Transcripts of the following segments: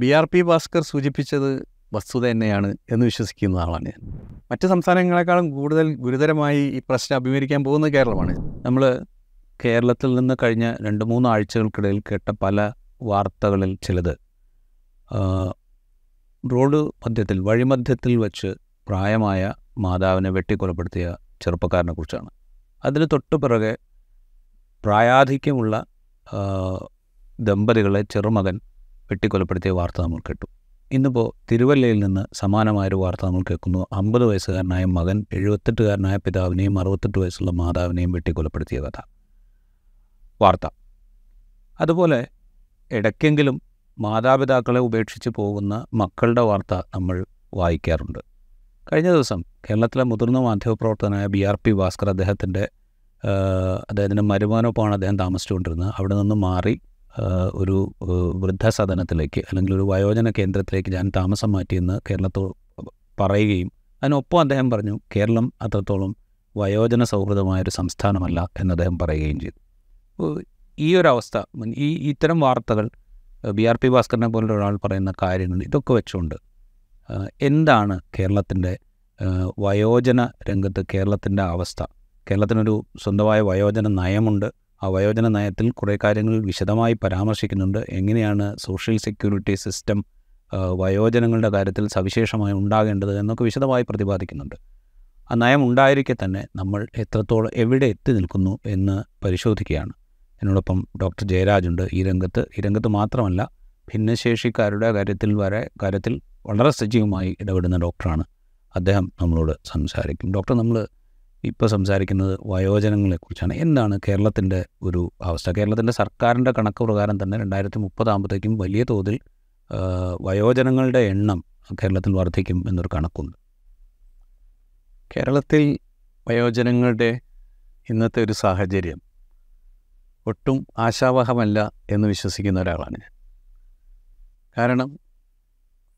B R P Bhaskar സൂചിപ്പിച്ചത് വസ്തുത തന്നെയാണ് എന്ന് വിശ്വസിക്കുന്ന ആളാണ് ഞാൻ. മറ്റ് സംസ്ഥാനങ്ങളെക്കാളും കൂടുതൽ ഗുരുതരമായി ഈ പ്രശ്നം അഭിമുഖീകരിക്കാൻ പോകുന്ന കേരളമാണ്. നമ്മൾ കേരളത്തിൽ നിന്ന് കഴിഞ്ഞ രണ്ട് മൂന്ന് ആഴ്ചകൾക്കിടയിൽ കേട്ട പല വാർത്തകളിൽ ചിലത്. റോഡ് മധ്യത്തിൽ വഴിമധ്യത്തിൽ വെച്ച് പ്രായമായ മാതാവിനെ വെട്ടിക്കൊലപ്പെടുത്തിയ ചെറുപ്പക്കാരനെ കുറിച്ചാണ്. അതിന് തൊട്ടു പിറകെ പ്രായാധിക്യമുള്ള ദമ്പതികളെ ചെറുമകൻ വെട്ടിക്കൊലപ്പെടുത്തിയ വാർത്ത നമ്മൾ കേട്ടു. ഇന്നിപ്പോൾ തിരുവല്ലയിൽ നിന്ന് സമാനമായൊരു വാർത്ത നമ്മൾ കേൾക്കുന്നു. അമ്പത് വയസ്സുകാരനായ മകൻ എഴുപത്തെട്ടുകാരനായ പിതാവിനെയും അറുപത്തെട്ട് വയസ്സുള്ള മാതാവിനെയും വെട്ടിക്കൊലപ്പെടുത്തിയ കഥ. വാർത്ത. അതുപോലെ ഇടയ്ക്കെങ്കിലും മാതാപിതാക്കളെ ഉപേക്ഷിച്ച് പോകുന്ന മക്കളുടെ വാർത്ത നമ്മൾ വായിക്കാറുണ്ട്. കഴിഞ്ഞ ദിവസം കേരളത്തിലെ മുതിർന്ന മാധ്യമപ്രവർത്തകനായ ബി ആർ പി ഭാസ്കർ അദ്ദേഹത്തിന്റെ അദ്ദേഹത്തിന്റെ മരുമാനൊപ്പമാണ് അദ്ദേഹം താമസിച്ചുകൊണ്ടിരുന്നത്. അവിടെ നിന്ന് മാറി ഒരു വൃദ്ധസദനത്തിലേക്ക് അല്ലെങ്കിൽ ഒരു വയോജന കേന്ദ്രത്തിലേക്ക് ഞാൻ താമസം മാറ്റിയെന്ന് കേരളത്തോ പറയുകയും അതിനൊപ്പം അദ്ദേഹം പറഞ്ഞു കേരളം അത്രത്തോളം വയോജന സൗഹൃദമായൊരു സംസ്ഥാനമല്ല എന്ന് അദ്ദേഹം പറയുകയും ചെയ്തു. ഈ ഒരു അവസ്ഥ ഈ ഇത്തരം വാർത്തകൾ ബി ആർ പി ഭാസ്കറിനെ പോലുള്ള ഒരാൾ പറയുന്ന കാര്യങ്ങൾ ഇതൊക്കെ വെച്ചുകൊണ്ട് എന്താണ് കേരളത്തിന്റെ വയോജന രംഗത്ത് കേരളത്തിന്റെ അവസ്ഥ? കേരളത്തിനൊരു സ്വന്തമായ വയോജന നയമുണ്ട് ആ വയോജന നയത്തിൽ കുറേ കാര്യങ്ങൾ വിശദമായി പരാമർശിക്കുന്നുണ്ട്. എങ്ങനെയാണ് സോഷ്യൽ സെക്യൂരിറ്റി സിസ്റ്റം വയോജനങ്ങളുടെ കാര്യത്തിൽ സവിശേഷമായി ഉണ്ടാകേണ്ടത് എന്നൊക്കെ വിശദമായി പ്രതിപാദിക്കുന്നുണ്ട്. ആ നയം ഉണ്ടായിരിക്കെ തന്നെ നമ്മൾ എത്രത്തോളം എവിടെ എത്തി നിൽക്കുന്നു എന്ന് പരിശോധിക്കുകയാണ്. എന്നോടൊപ്പം ഡോക്ടർ ജയരാജുണ്ട് ഈ രംഗത്ത്. ഈ രംഗത്ത് മാത്രമല്ല ഭിന്നശേഷിക്കാരുടെ കാര്യത്തിൽ വരെ കാര്യത്തിൽ വളരെ സജീവമായി ഇടപെടുന്ന ഡോക്ടറാണ് അദ്ദേഹം നമ്മളോട് സംസാരിക്കും. ഡോക്ടർ നമ്മൾ ഇപ്പോൾ സംസാരിക്കുന്നത് വയോജനങ്ങളെക്കുറിച്ചാണ്. എന്താണ് കേരളത്തിന്റെ ഒരു അവസ്ഥ? കേരളത്തിന്റെ സർക്കാരിന്റെ കണക്ക് പ്രകാരം തന്നെ രണ്ടായിരത്തി മുപ്പതാകുമ്പോഴത്തേക്കും വലിയ തോതിൽ വയോജനങ്ങളുടെ എണ്ണം കേരളത്തിൽ വർദ്ധിക്കും എന്നൊരു കണക്കുണ്ട്. കേരളത്തിൽ വയോജനങ്ങളുടെ ഇന്നത്തെ ഒരു സാഹചര്യം ഒട്ടും ആശാവഹമല്ല എന്ന് വിശ്വസിക്കുന്ന ഒരാളാണ് ഞാൻ. കാരണം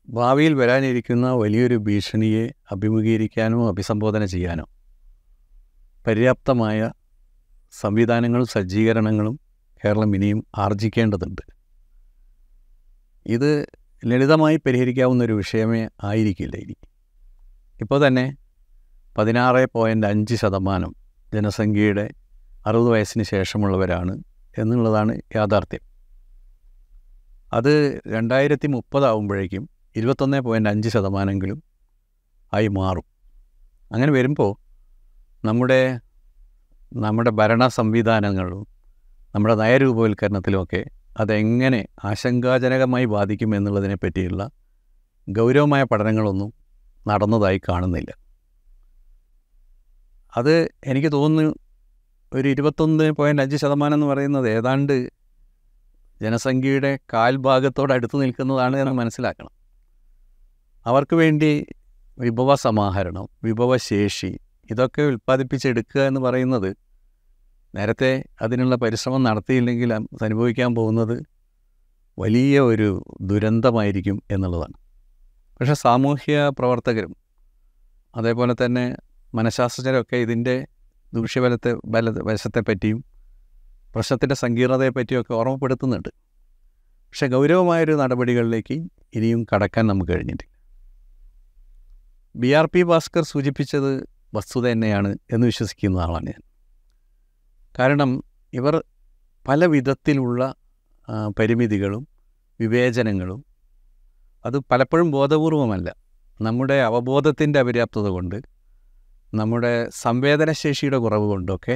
ഭാവിയിൽ വരാനിരിക്കുന്ന വലിയൊരു ഭീഷണിയെ അഭിമുഖീകരിക്കാനോ അഭിസംബോധന ചെയ്യാനോ പര്യാപ്തമായ സംവിധാനങ്ങളും സജ്ജീകരണങ്ങളും കേരളം ഇനിയും ആർജിക്കേണ്ടതുണ്ട്. ഇത് ലളിതമായി പരിഹരിക്കാവുന്ന ഒരു വിഷയമേ ആയിരിക്കില്ല ഇനി. ഇപ്പോൾ തന്നെ പതിനാറ് പോയിന്റ് അഞ്ച് ശതമാനം ജനസംഖ്യയുടെ അറുപത് വയസ്സിന് ശേഷമുള്ളവരാണ് എന്നുള്ളതാണ് യാഥാർത്ഥ്യം. അത് രണ്ടായിരത്തി മുപ്പതാവുമ്പോഴേക്കും ഇരുപത്തൊന്ന് പോയിന്റ് അഞ്ച് ശതമാനമെങ്കിലും ആയി മാറും. അങ്ങനെ വരുമ്പോൾ നമ്മുടെ നമ്മുടെ ഭരണ സംവിധാനങ്ങളും നമ്മുടെ നയരൂപവൽക്കരണത്തിലുമൊക്കെ അതെങ്ങനെ ആശങ്കാജനകമായി ബാധിക്കും എന്നുള്ളതിനെ പറ്റിയുള്ള ഗൗരവമായ പഠനങ്ങളൊന്നും നടന്നതായി കാണുന്നില്ല. അത് എനിക്ക് തോന്നുന്നു ഒരു ഇരുപത്തൊന്ന് പോയിന്റ് അഞ്ച് ശതമാനം എന്ന് പറയുന്നത് ഏതാണ്ട് ജനസംഖ്യയുടെ കാൽഭാഗത്തോട് അടുത്ത് നിൽക്കുന്നതാണ് എന്ന് മനസ്സിലാക്കണം. അവർക്ക് വേണ്ടി വിഭവ സമാഹരണം വിഭവശേഷി ഇതൊക്കെ ഉൽപ്പാദിപ്പിച്ചെടുക്കുക എന്ന് പറയുന്നത് നേരത്തെ അതിനുള്ള പരിശ്രമം നടത്തിയില്ലെങ്കിൽ അനുഭവിക്കാൻ പോകുന്നത് വലിയ ഒരു ദുരന്തമായിരിക്കും എന്നുള്ളതാണ്. പക്ഷേ സാമൂഹ്യ പ്രവർത്തകരും അതേപോലെ തന്നെ മനഃശാസ്ത്രജ്ഞരൊക്കെ ഇതിന്റെ ദൂഷ്യബലത്തെ ബല വശത്തെപ്പറ്റിയും പ്രശ്നത്തിന്റെ സങ്കീർണതയെപ്പറ്റിയൊക്കെ ഓർമ്മപ്പെടുത്തുന്നുണ്ട്. പക്ഷേ ഗൗരവമായൊരു നടപടികളിലേക്ക് ഇനിയും കടക്കാൻ നമുക്ക് കഴിഞ്ഞിട്ടില്ല. ബി ആർ പി ഭാസ്കർ സൂചിപ്പിച്ചത് വസ്തുത തന്നെയാണ് എന്ന് വിശ്വസിക്കുന്ന ആളാണ് ഞാൻ. കാരണം ഇവർ പല വിധത്തിലുള്ള പരിമിതികളും വിവേചനങ്ങളും അത് പലപ്പോഴും ബോധപൂർവമല്ല. നമ്മുടെ അവബോധത്തിന്റെ അപര്യാപ്തത കൊണ്ട് നമ്മുടെ സംവേദനശേഷിയുടെ കുറവ് കൊണ്ടൊക്കെ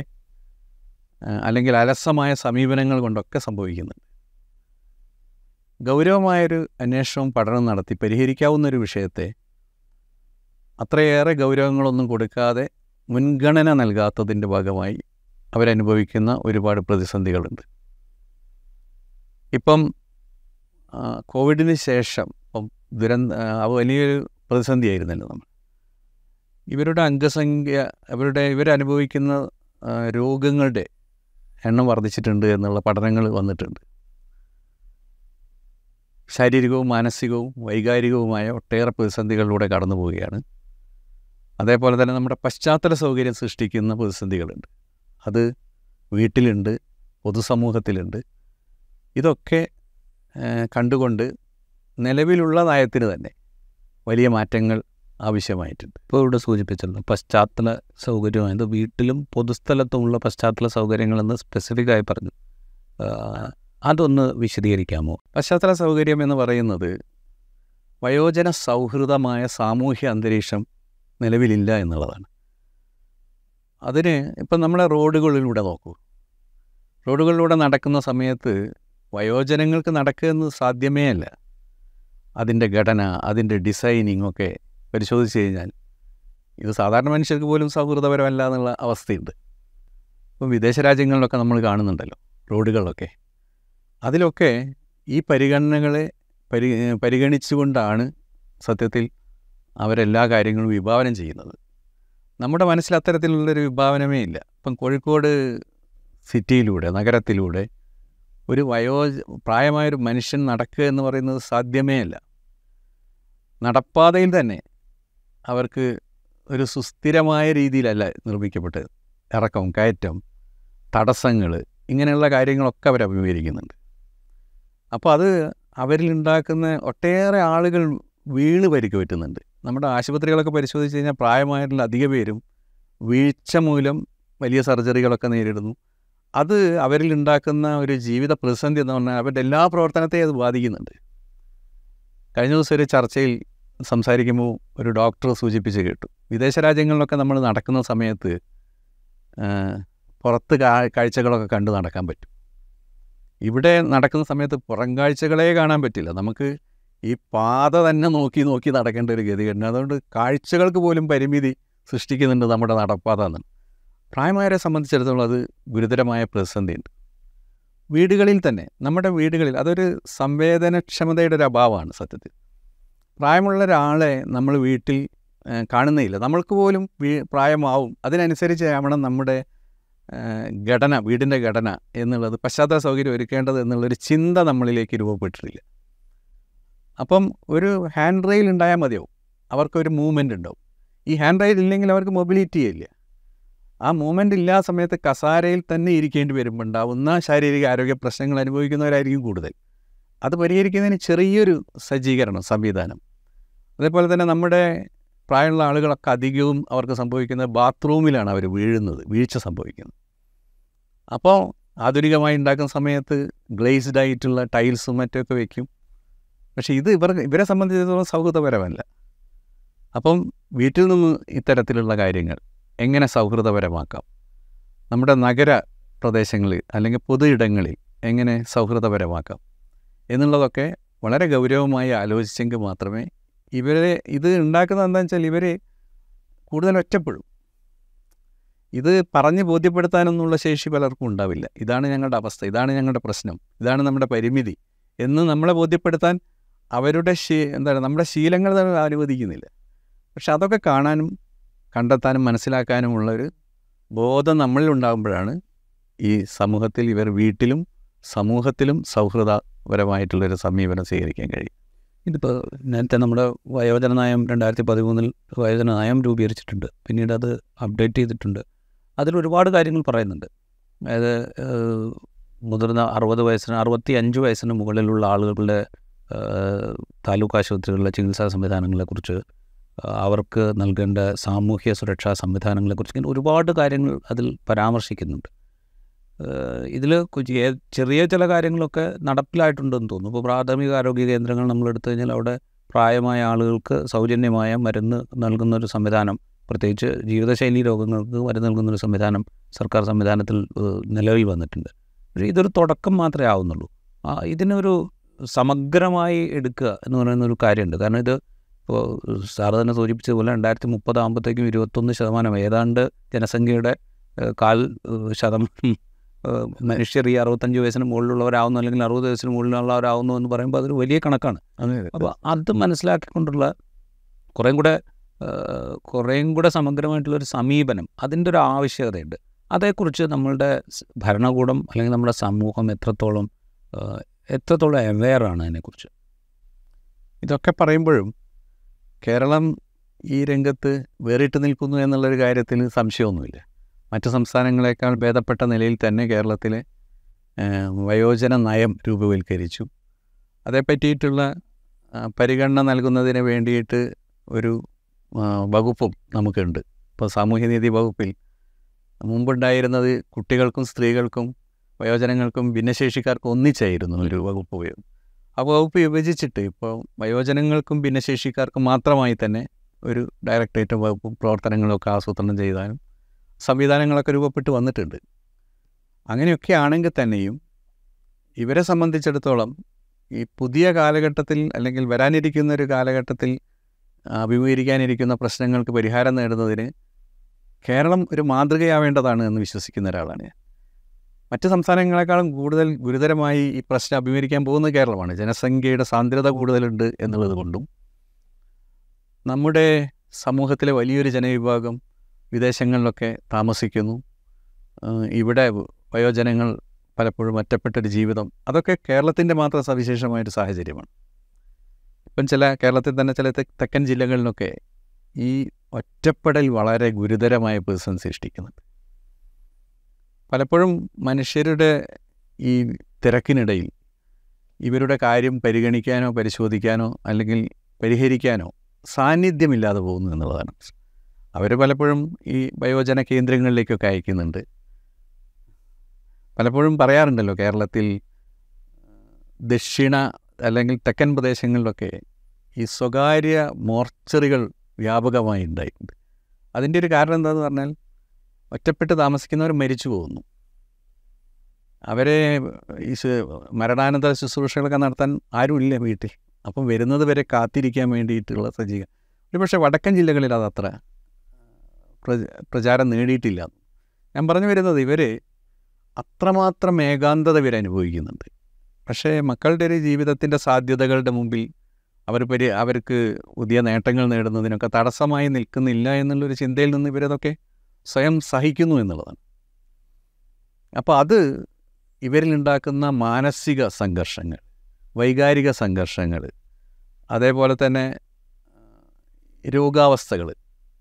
അല്ലെങ്കിൽ അലസമായ സമീപനങ്ങൾ കൊണ്ടൊക്കെ സംഭവിക്കുന്നുണ്ട്. ഗൗരവമായൊരു അന്വേഷണവും പഠനം നടത്തി പരിഹരിക്കാവുന്ന ഒരു വിഷയത്തെ അത്രയേറെ ഗൗരവങ്ങളൊന്നും കൊടുക്കാതെ മുൻഗണന നൽകാത്തതിന്റെ ഭാഗമായി അവരനുഭവിക്കുന്ന ഒരുപാട് പ്രതിസന്ധികളുണ്ട്. ഇപ്പം കോവിഡിന് ശേഷം ഇപ്പം ദുരന്ത വലിയൊരു പ്രതിസന്ധിയായിരുന്നല്ലോ നമ്മൾ. ഇവരുടെ അംഗസംഖ്യ അവരുടെ ഇവരനുഭവിക്കുന്ന രോഗങ്ങളുടെ എണ്ണം വർദ്ധിച്ചിട്ടുണ്ട് എന്നുള്ള പഠനങ്ങൾ വന്നിട്ടുണ്ട്. ശാരീരികവും മാനസികവും വൈകാരികവുമായ ഒട്ടേറെ പ്രതിസന്ധികളിലൂടെ കടന്നു പോവുകയാണ് അതേപോലെ തന്നെ നമ്മുടെ പശ്ചാത്തല സൗകര്യം സൃഷ്ടിക്കുന്ന പ്രതിസന്ധികളുണ്ട്. അത് വീട്ടിലുണ്ട് പൊതുസമൂഹത്തിലുണ്ട്. ഇതൊക്കെ കണ്ടുകൊണ്ട് നിലവിലുള്ള നയത്തിന് തന്നെ വലിയ മാറ്റങ്ങൾ ആവശ്യമായിട്ടുണ്ട്. ഇപ്പോൾ ഇവിടെ സൂചിപ്പിച്ചല്ലോ പശ്ചാത്തല സൗകര്യമായത് വീട്ടിലും പൊതുസ്ഥലത്തുമുള്ള പശ്ചാത്തല സൗകര്യങ്ങളെന്ന് സ്പെസിഫിക്കായി പറഞ്ഞു. അതൊന്ന് വിശദീകരിക്കാമോ? പശ്ചാത്തല സൗകര്യം എന്ന് പറയുന്നത് വയോജന സൗഹൃദമായ സാമൂഹ്യ അന്തരീക്ഷം നിലവിലില്ല എന്നുള്ളതാണ്. അതിന് ഇപ്പം നമ്മളെ റോഡുകളിലൂടെ നോക്കൂ. റോഡുകളിലൂടെ നടക്കുന്ന സമയത്ത് വയോജനങ്ങൾക്ക് നടക്കുക എന്ന് സാധ്യമേ അല്ല. അതിന്റെ ഘടന അതിന്റെ ഡിസൈനിങ് ഒക്കെ പരിശോധിച്ച് കഴിഞ്ഞാൽ ഇത് സാധാരണ മനുഷ്യർക്ക് പോലും സൗഹൃദപരമല്ല എന്നുള്ള അവസ്ഥയുണ്ട്. ഇപ്പം വിദേശ രാജ്യങ്ങളിലൊക്കെ നമ്മൾ കാണുന്നുണ്ടല്ലോ റോഡുകളിലൊക്കെ അതിലൊക്കെ ഈ പരിഗണനകളെ പരി പരിഗണിച്ചുകൊണ്ടാണ് സത്യത്തിൽ അവരെല്ലാ കാര്യങ്ങളും വിഭാവനം ചെയ്യുന്നത്. നമ്മുടെ മനസ്സിൽ അത്തരത്തിലുള്ളൊരു വിഭാവനമേ ഇല്ല. ഇപ്പം കോഴിക്കോട് സിറ്റിയിലൂടെ നഗരത്തിലൂടെ ഒരു വയോ പ്രായമായൊരു മനുഷ്യൻ നടക്കുക എന്ന് പറയുന്നത് സാധ്യമേ അല്ല. നടപ്പാതയിൽ തന്നെ അവർക്ക് ഒരു സുസ്ഥിരമായ രീതിയിലല്ല നിർമ്മിക്കപ്പെട്ടത് ഇറക്കം കയറ്റം തടസ്സങ്ങൾ ഇങ്ങനെയുള്ള കാര്യങ്ങളൊക്കെ അവർ അഭിമുഖീകരിക്കുന്നുണ്ട്. അപ്പോൾ അത് അവരിലുണ്ടാക്കുന്ന ഒട്ടേറെ ആളുകൾ വീണ് പരിക്ക് പറ്റുന്നുണ്ട്. നമ്മുടെ ആശുപത്രികളൊക്കെ പരിശോധിച്ച് കഴിഞ്ഞാൽ പ്രായമായിട്ടുള്ള അധിക പേരും വീഴ്ച മൂലം വലിയ സർജറികളൊക്കെ നേരിടുന്നു. അത് അവരിൽ ഉണ്ടാക്കുന്ന ഒരു ജീവിത പ്രതിസന്ധി എന്ന് പറഞ്ഞാൽ അവരുടെ എല്ലാ പ്രവർത്തനത്തെയും അത് ബാധിക്കുന്നുണ്ട്. കഴിഞ്ഞ ദിവസം ഒരു ചർച്ചയിൽ സംസാരിക്കുമ്പോൾ ഒരു ഡോക്ടർ സൂചിപ്പിച്ച് കേട്ടു. വിദേശ രാജ്യങ്ങളിലൊക്കെ നമ്മൾ നടക്കുന്ന സമയത്ത് പുറത്ത് കാഴ്ചകളൊക്കെ കണ്ടു നടക്കാൻ പറ്റും. ഇവിടെ നടക്കുന്ന സമയത്ത് പുറം കാഴ്ചകളെ കാണാൻ പറ്റില്ല. നമുക്ക് ഈ പാത തന്നെ നോക്കി നോക്കി നടക്കേണ്ട ഒരു ഗതികേടുണ്ട് അതുകൊണ്ട് കാഴ്ചകൾക്ക് പോലും പരിമിതി സൃഷ്ടിക്കുന്നുണ്ട് നമ്മുടെ നടപ്പാത എന്ന് പ്രായമായവരെ സംബന്ധിച്ചിടത്തോളം അത് ഗുരുതരമായ പ്രതിസന്ധിയുണ്ട്. വീടുകളിൽ തന്നെ നമ്മുടെ വീടുകളിൽ അതൊരു സംവേദനക്ഷമതയുടെ ഒരു അഭാവമാണ് സത്യത്തിൽ. പ്രായമുള്ള ഒരാളെ നമ്മൾ വീട്ടിൽ കാണുന്നില്ല നമ്മൾക്ക് പോലും പ്രായമാവും. അതിനനുസരിച്ച് ആവണം നമ്മുടെ ഘടന വീടിന്റെ ഘടന എന്നുള്ളത് പശ്ചാത്തല സൗകര്യം ഒരുക്കേണ്ടത് എന്നുള്ളൊരു ചിന്ത നമ്മളിലേക്ക് രൂപപ്പെട്ടിട്ടില്ല. അപ്പം ഒരു ഹാൻഡ് റെയിൽ ഉണ്ടായാൽ മതിയാവും. അവർക്കൊരു മൂവ്മെന്റ് ഉണ്ടാവും. ഈ ഹാൻഡ് റെയിൽ ഇല്ലെങ്കിൽ അവർക്ക് മൊബിലിറ്റി ഇല്ല. ആ മൂവ്മെന്റ് ഇല്ലാ സമയത്ത് കസാരയിൽ തന്നെ ഇരിക്കേണ്ടി വരുമ്പോൾ ഉണ്ടാവുന്ന ശാരീരിക ആരോഗ്യ പ്രശ്നങ്ങൾ അനുഭവിക്കുന്നവരായിരിക്കും കൂടുതൽ. അത് പരിഹരിക്കുന്നതിന് ചെറിയൊരു സജ്ജീകരണം സംവിധാനം. അതേപോലെ തന്നെ നമ്മുടെ പ്രായമുള്ള ആളുകളൊക്കെ അധികവും അവർക്ക് സംഭവിക്കുന്നത് ബാത്റൂമിലാണ് അവർ വീഴുന്നത് വീഴ്ച സംഭവിക്കുന്നത്. അപ്പോൾ ആധുനികമായി ഉണ്ടാക്കുന്ന സമയത്ത് ഗ്ലേസ്ഡ് ആയിട്ടുള്ള ടൈൽസും മറ്റൊക്കെ വയ്ക്കും പക്ഷേ ഇത് ഇവർ ഇവരെ സംബന്ധിച്ചിടത്തോളം സൗഹൃദപരമല്ല. അപ്പം വീട്ടിൽ നിന്ന് ഇത്തരത്തിലുള്ള കാര്യങ്ങൾ എങ്ങനെ സൗഹൃദപരമാക്കാം? നമ്മുടെ നഗര പ്രദേശങ്ങളിൽ അല്ലെങ്കിൽ പൊതു ഇടങ്ങളിൽ എങ്ങനെ സൗഹൃദപരമാക്കാം? എന്നുള്ളതൊക്കെ വളരെ ഗൗരവമായി ആലോചിച്ചെങ്കിൽ മാത്രമേ ഇവരെ ഇത് ഉണ്ടാക്കുന്നത് എന്താണെന്ന് വെച്ചാൽ ഇവർ കൂടുതൽ ഒറ്റപ്പെടും. ഇത് പറഞ്ഞ് ബോധ്യപ്പെടുത്താനൊന്നുള്ള ശേഷി പലർക്കും ഉണ്ടാവില്ല. ഇതാണ് ഞങ്ങളുടെ അവസ്ഥ ഇതാണ് ഞങ്ങളുടെ പ്രശ്നം ഇതാണ് നമ്മുടെ പരിമിതി എന്ന് നമ്മളെ ബോധ്യപ്പെടുത്താൻ അവരുടെ ശീ എന്താണ് നമ്മുടെ ശീലങ്ങൾ തന്നെ അനുവദിക്കുന്നില്ല. പക്ഷെ അതൊക്കെ കാണാനും കണ്ടെത്താനും മനസ്സിലാക്കാനുമുള്ളൊരു ബോധം നമ്മളിൽ ഉണ്ടാകുമ്പോഴാണ് ഈ സമൂഹത്തിൽ ഇവർ വീട്ടിലും സമൂഹത്തിലും സൗഹൃദപരമായിട്ടുള്ളൊരു സമീപനം സ്വീകരിക്കാൻ കഴിയും ഇതിപ്പോൾ നേരത്തെ നമ്മുടെ വയോജന നയം രണ്ടായിരത്തി പതിമൂന്നിൽ വയോജന നയം രൂപീകരിച്ചിട്ടുണ്ട്. പിന്നീട് അത് അപ്ഡേറ്റ് ചെയ്തിട്ടുണ്ട്. അതിൽ ഒരുപാട് കാര്യങ്ങൾ പറയുന്നുണ്ട്. അതായത് മുതിർന്ന അറുപത് വയസ്സിന് അറുപത്തി അഞ്ച് വയസ്സിന് മുകളിലുള്ള ആളുകളുടെ താലൂക്ക് ആശുപത്രികളിലെ ചികിത്സാ സംവിധാനങ്ങളെക്കുറിച്ച് അവർക്ക് നൽകേണ്ട സാമൂഹ്യ സുരക്ഷാ സംവിധാനങ്ങളെക്കുറിച്ച് ഇങ്ങനെ ഒരുപാട് കാര്യങ്ങൾ അതിൽ പരാമർശിക്കുന്നുണ്ട്. ഇതിൽ ചെറിയ ചില കാര്യങ്ങളൊക്കെ നടപ്പിലായിട്ടുണ്ടെന്ന് തോന്നുന്നു. ഇപ്പോൾ പ്രാഥമിക ആരോഗ്യ കേന്ദ്രങ്ങൾ നമ്മൾ എടുത്തു കഴിഞ്ഞാൽ അവിടെ പ്രായമായ ആളുകൾക്ക് സൗജന്യമായ മരുന്ന് നൽകുന്നൊരു സംവിധാനം പ്രത്യേകിച്ച് ജീവിതശൈലി രോഗങ്ങൾക്ക് മരുന്ന് നൽകുന്നൊരു സംവിധാനം സർക്കാർ സംവിധാനത്തിൽ നിലവിൽ വന്നിട്ടുണ്ട്. പക്ഷേ ഇതൊരു തുടക്കം മാത്രമേ ആവുന്നുള്ളൂ. ഇതിനൊരു സമഗ്രമായി എടുക്കുക എന്ന് പറയുന്ന ഒരു കാര്യമുണ്ട്. കാരണം ഇത് ഇപ്പോൾ സാറ് തന്നെ സൂചിപ്പിച്ചതുപോലെ രണ്ടായിരത്തി മുപ്പതാകുമ്പോഴത്തേക്കും ഇരുപത്തൊന്ന് ശതമാനം ഏതാണ്ട് ജനസംഖ്യയുടെ കാൽ ശതം ശതമാനം മനുഷ്യർ ഈ അറുപത്തഞ്ച് വയസ്സിന് മുകളിലുള്ളവരാവുന്നു അല്ലെങ്കിൽ അറുപത് വയസ്സിന് മുകളിലുള്ളവരാവുന്നു എന്ന് പറയുമ്പോൾ അതൊരു വലിയ കണക്കാണ്. അപ്പോൾ അത് മനസ്സിലാക്കിക്കൊണ്ടുള്ള കുറേ കൂടെ കുറേയും കൂടെ സമഗ്രമായിട്ടുള്ളൊരു സമീപനം അതിന്റെ ഒരു ആവശ്യകതയുണ്ട്. അതേക്കുറിച്ച് നമ്മളുടെ ഭരണകൂടം അല്ലെങ്കിൽ നമ്മുടെ സമൂഹം എത്രത്തോളം എത്രത്തോളം അവെയറാണ് അതിനെക്കുറിച്ച്? ഇതൊക്കെ പറയുമ്പോഴും കേരളം ഈ രംഗത്ത് വേറിട്ട് നിൽക്കുന്നു എന്നുള്ളൊരു കാര്യത്തിൽ സംശയമൊന്നുമില്ല. മറ്റു സംസ്ഥാനങ്ങളെക്കാൾ ഭേദപ്പെട്ട നിലയിൽ തന്നെ കേരളത്തിലെ വയോജന നയം രൂപവൽക്കരിച്ചു. അതേപ്പറ്റിയിട്ടുള്ള പറ്റിയിട്ടുള്ള പരിഗണന നൽകുന്നതിന് വേണ്ടിയിട്ട് ഒരു വകുപ്പും നമുക്കുണ്ട്. ഇപ്പോൾ സാമൂഹ്യനീതി വകുപ്പിൽ മുമ്പുണ്ടായിരുന്നത് കുട്ടികൾക്കും സ്ത്രീകൾക്കും വയോജനങ്ങൾക്കും ഭിന്നശേഷിക്കാർക്കും ഒന്നിച്ചായിരുന്നു ഒരു വകുപ്പ് ഉപയോഗം. ആ വകുപ്പ് വിഭജിച്ചിട്ട് ഇപ്പോൾ വയോജനങ്ങൾക്കും ഭിന്നശേഷിക്കാർക്കും മാത്രമായി തന്നെ ഒരു ഡയറക്ടറേറ്റ് വകുപ്പും പ്രവർത്തനങ്ങളൊക്കെ ആസൂത്രണം ചെയ്താലും സംവിധാനങ്ങളൊക്കെ രൂപപ്പെട്ട് വന്നിട്ടുണ്ട്. അങ്ങനെയൊക്കെ ആണെങ്കിൽ തന്നെയും ഇവരെ സംബന്ധിച്ചിടത്തോളം ഈ പുതിയ കാലഘട്ടത്തിൽ അല്ലെങ്കിൽ വരാനിരിക്കുന്ന ഒരു കാലഘട്ടത്തിൽ അഭിമുഖീകരിക്കാനിരിക്കുന്ന പ്രശ്നങ്ങൾക്ക് പരിഹാരം നേടുന്നതിന് കേരളം ഒരു മാതൃകയാവേണ്ടതാണ് എന്ന് വിശ്വസിക്കുന്ന ഒരാളാണ് ഞാൻ. മറ്റ് സംസ്ഥാനങ്ങളെക്കാളും കൂടുതൽ ഗുരുതരമായി ഈ പ്രശ്നം അഭിമുഖീകരിക്കാൻ പോകുന്നത് കേരളമാണ്. ജനസംഖ്യയുടെ സാന്ദ്രത കൂടുതലുണ്ട് എന്നുള്ളത് കൊണ്ടും നമ്മുടെ സമൂഹത്തിലെ വലിയൊരു ജനവിഭാഗം വിദേശങ്ങളിലൊക്കെ താമസിക്കുന്നു. ഇവിടെ വയോജനങ്ങൾ പലപ്പോഴും ഒറ്റപ്പെട്ടൊരു ജീവിതം. അതൊക്കെ കേരളത്തിന്റെ മാത്രം സവിശേഷമായൊരു സാഹചര്യമാണ്. ഇപ്പം ചില കേരളത്തിൽ തന്നെ ചില തെക്കൻ ജില്ലകളിലൊക്കെ ഈ ഒറ്റപ്പെടൽ വളരെ ഗുരുതരമായ പേഴ്സൺ സൃഷ്ടിക്കുന്നുണ്ട്. പലപ്പോഴും മനുഷ്യരുടെ ഈ തിരക്കിനിടയിൽ ഇവരുടെ കാര്യം പരിഗണിക്കാനോ പരിശോധിക്കാനോ അല്ലെങ്കിൽ പരിഹരിക്കാനോ സാന്നിധ്യമില്ലാതെ പോകുന്നു എന്നുള്ളതാണ്. അവർ പലപ്പോഴും ഈ വയോജന കേന്ദ്രങ്ങളിലേക്കൊക്കെ അയക്കുന്നുണ്ട്. പലപ്പോഴും പറയാറുണ്ടല്ലോ കേരളത്തിൽ ദക്ഷിണ അല്ലെങ്കിൽ തെക്കൻ പ്രദേശങ്ങളിലൊക്കെ ഈ സ്വകാര്യ മോർച്ചറികൾ വ്യാപകമായി ഉണ്ടായിട്ടുണ്ട് അതിന്റെ ഒരു കാരണം എന്താണെന്ന് പറഞ്ഞാൽ ഒറ്റപ്പെട്ട് താമസിക്കുന്നവർ മരിച്ചു പോകുന്നു. അവരെ ഈ മരണാനന്തര ശുശ്രൂഷകളൊക്കെ നടത്താൻ ആരുമില്ല വീട്ടിൽ. അപ്പം വരുന്നത് വരെ കാത്തിരിക്കാൻ വേണ്ടിയിട്ടുള്ള സജ്ജീകരണം ഒരു പക്ഷേ വടക്കൻ ജില്ലകളിൽ അതത്ര പ്രചാരം നേടിയിട്ടില്ല. ഞാൻ പറഞ്ഞു വരുന്നത് ഇവർ അത്രമാത്രം ഏകാന്തത ഇവർ അനുഭവിക്കുന്നുണ്ട്. പക്ഷേ മക്കളുടെ ഒരു ജീവിതത്തിന്റെ സാധ്യതകളുടെ മുമ്പിൽ അവർ പരി അവർക്ക് പുതിയ നേട്ടങ്ങൾ നേടുന്നതിനൊക്കെ തടസ്സമായി നിൽക്കുന്നില്ല എന്നുള്ളൊരു ചിന്തയിൽ നിന്ന് ഇവരതൊക്കെ സ്വയം സഹിക്കുന്നു എന്നുള്ളതാണ്. അപ്പോൾ അത് ഇവരിലുണ്ടാക്കുന്ന മാനസിക സംഘർഷങ്ങൾ വൈകാരിക സംഘർഷങ്ങൾ അതേപോലെ തന്നെ രോഗാവസ്ഥകൾ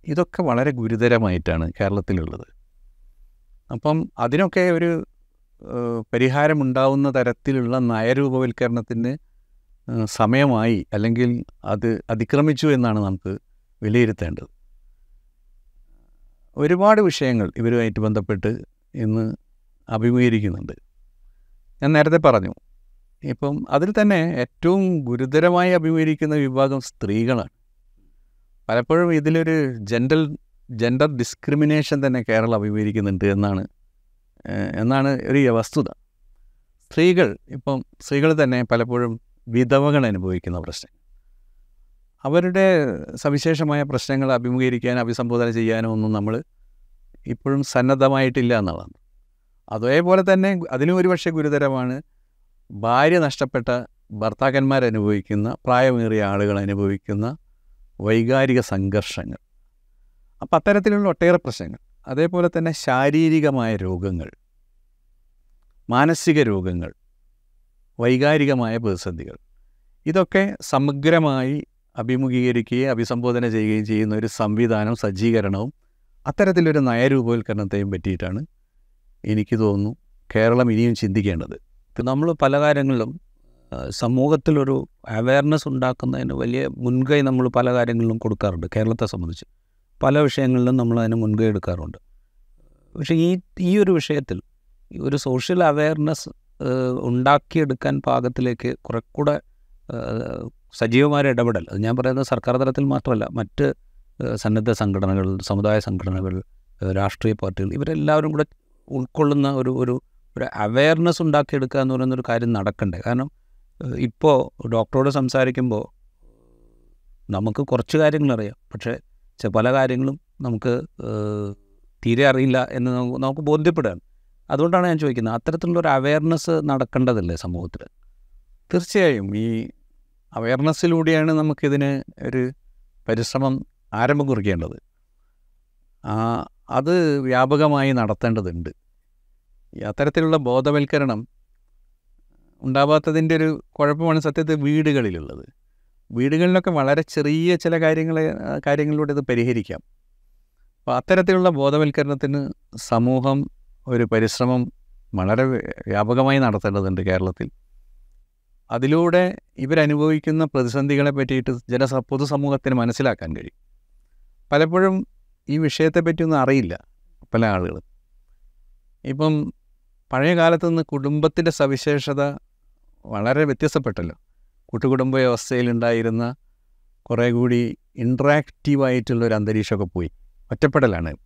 ഇതൊക്കെ വളരെ ഗുരുതരമായിട്ടാണ് കേരളത്തിലുള്ളത്. അപ്പം അതിനൊക്കെ ഒരു പരിഹാരമുണ്ടാവുന്ന തരത്തിലുള്ള നയരൂപവൽക്കരണത്തിന് സമയമായി അല്ലെങ്കിൽ അത് അതിക്രമിച്ചു എന്നാണ് നമുക്ക് വിലയിരുത്തേണ്ടത്. ഒരുപാട് വിഷയങ്ങൾ ഇവരുമായിട്ട് ബന്ധപ്പെട്ട് ഇന്ന് അഭിമുഖീകരിക്കുന്നുണ്ട്. ഞാൻ നേരത്തെ പറഞ്ഞു ഇപ്പം അതിൽ തന്നെ ഏറ്റവും ഗുരുതരമായി അഭിമുഖീകരിക്കുന്ന വിഭാഗം സ്ത്രീകളാണ്. പലപ്പോഴും ഇതിലൊരു ജെൻഡർ ജെൻഡർ ഡിസ്ക്രിമിനേഷൻ തന്നെ കേരളം അഭിമുഖീകരിക്കുന്നുണ്ട് എന്നാണ് എന്നാണ് ഒരു വസ്തുത. സ്ത്രീകൾ ഇപ്പം സ്ത്രീകൾ തന്നെ പലപ്പോഴും വിധവകൾ അനുഭവിക്കുന്ന പ്രശ്നം. അവരുടെ സവിശേഷമായ പ്രശ്നങ്ങൾ അഭിമുഖീകരിക്കാൻ അഭിസംബോധന ചെയ്യാനോ ഒന്നും നമ്മൾ ഇപ്പോഴും സന്നദ്ധമായിട്ടില്ല എന്നുള്ളതാണ്. അതേപോലെ തന്നെ അതിലും ഒരുപക്ഷെ ഗുരുതരമാണ് ഭാര്യ നഷ്ടപ്പെട്ട ഭർത്താക്കന്മാരനുഭവിക്കുന്ന പ്രായമേറിയ ആളുകൾ അനുഭവിക്കുന്ന വൈകാരിക സംഘർഷങ്ങൾ. അപ്പം അത്തരത്തിലുള്ള ഒട്ടേറെ പ്രശ്നങ്ങൾ. അതേപോലെ തന്നെ ശാരീരികമായ രോഗങ്ങൾ മാനസിക രോഗങ്ങൾ വൈകാരികമായ പ്രതിസന്ധികൾ. ഇതൊക്കെ സമഗ്രമായി അഭിമുഖീകരിക്കുകയും അഭിസംബോധന ചെയ്യുകയും ചെയ്യുന്ന ഒരു സംവിധാനം സജ്ജീകരണവും അത്തരത്തിലൊരു നയരൂപവൽക്കരണത്തെയും പറ്റിയിട്ടാണ് എനിക്ക് തോന്നുന്നു കേരളം ഇനിയും ചിന്തിക്കേണ്ടത്. നമ്മൾ പല കാര്യങ്ങളിലും സമൂഹത്തിലൊരു അവയർനെസ് ഉണ്ടാക്കുന്നതിന് വലിയ മുൻകൈ നമ്മൾ പല കാര്യങ്ങളിലും കൊടുക്കാറുണ്ട് കേരളത്തെ സംബന്ധിച്ച്. പല വിഷയങ്ങളിലും നമ്മൾ അതിന് മുൻകൈ എടുക്കാറുണ്ട്. പക്ഷേ ഈ ഈ ഒരു വിഷയത്തിൽ ഒരു സോഷ്യൽ അവയർനെസ് ഉണ്ടാക്കിയെടുക്കാൻ പാകത്തിലേക്ക് കുറെ കൂടെ ആ, സജീവമായ ഇടപെടൽ. അത് ഞാൻ പറയുന്നത് സർക്കാർ തലത്തിൽ മാത്രമല്ല മറ്റ് സന്നദ്ധ സംഘടനകൾ സമുദായ സംഘടനകൾ രാഷ്ട്രീയ പാർട്ടികൾ ഇവരെല്ലാവരും കൂടെ ഉൾക്കൊള്ളുന്ന ഒരു ഒരു ഒരു അവയർനെസ് ഉണ്ടാക്കിയെടുക്കുക എന്ന് പറയുന്ന ഒരു കാര്യം നടക്കണ്ടേ? കാരണം ഇപ്പോൾ ഡോക്ടറോട് സംസാരിക്കുമ്പോൾ നമുക്ക് കുറച്ച് കാര്യങ്ങൾ അറിയാം. പക്ഷേ പല കാര്യങ്ങളും നമുക്ക് തീരെ അറിയില്ല എന്ന് നമുക്ക് ബോധ്യപ്പെടുകയാണ്. അതുകൊണ്ടാണ് ഞാൻ ചോദിക്കുന്നത് അത്തരത്തിലുള്ളൊരു അവയർനെസ് നടക്കേണ്ടതല്ലേ സമൂഹത്തിൽ തീർച്ചയായും. ഈ അവയർനെസ്സിലൂടെയാണ് നമുക്കിതിന് ഒരു പരിശ്രമം ആരംഭം കുറിക്കേണ്ടത്. അത് വ്യാപകമായി നടത്തേണ്ടതുണ്ട്. അത്തരത്തിലുള്ള ബോധവൽക്കരണം ഉണ്ടാവാത്തതിന്റെ ഒരു കുഴപ്പമാണ് സത്യത്തിൽ വീടുകളിലുള്ളത്. വീടുകളിലൊക്കെ വളരെ ചെറിയ ചില കാര്യങ്ങളെ കാര്യങ്ങളിലൂടെ ഇത് പരിഹരിക്കാം. അപ്പോൾ അത്തരത്തിലുള്ള ബോധവൽക്കരണത്തിന് സമൂഹം ഒരു പരിശ്രമം വളരെ വ്യാപകമായി നടത്തേണ്ടതുണ്ട് കേരളത്തിൽ. അതിലൂടെ ഇവരനുഭവിക്കുന്ന പ്രതിസന്ധികളെ പറ്റിയിട്ട് ജനസ പൊതുസമൂഹത്തിന് മനസ്സിലാക്കാൻ കഴിയും. പലപ്പോഴും ഈ വിഷയത്തെ വിഷയത്തെപ്പറ്റിയൊന്നും അറിയില്ല പല ആളുകളും. ഇപ്പം പഴയ കാലത്ത് നിന്ന് കുടുംബത്തിന്റെ സവിശേഷത വളരെ വ്യത്യസ്തപ്പെട്ടല്ലോ. കൂട്ടുകുടുംബ വ്യവസ്ഥയിലുണ്ടായിരുന്ന കുറേ കൂടി ഇൻട്രാക്റ്റീവായിട്ടുള്ള ഒരു അന്തരീക്ഷമൊക്കെ പോയി. ഒറ്റപ്പെടലാണ്.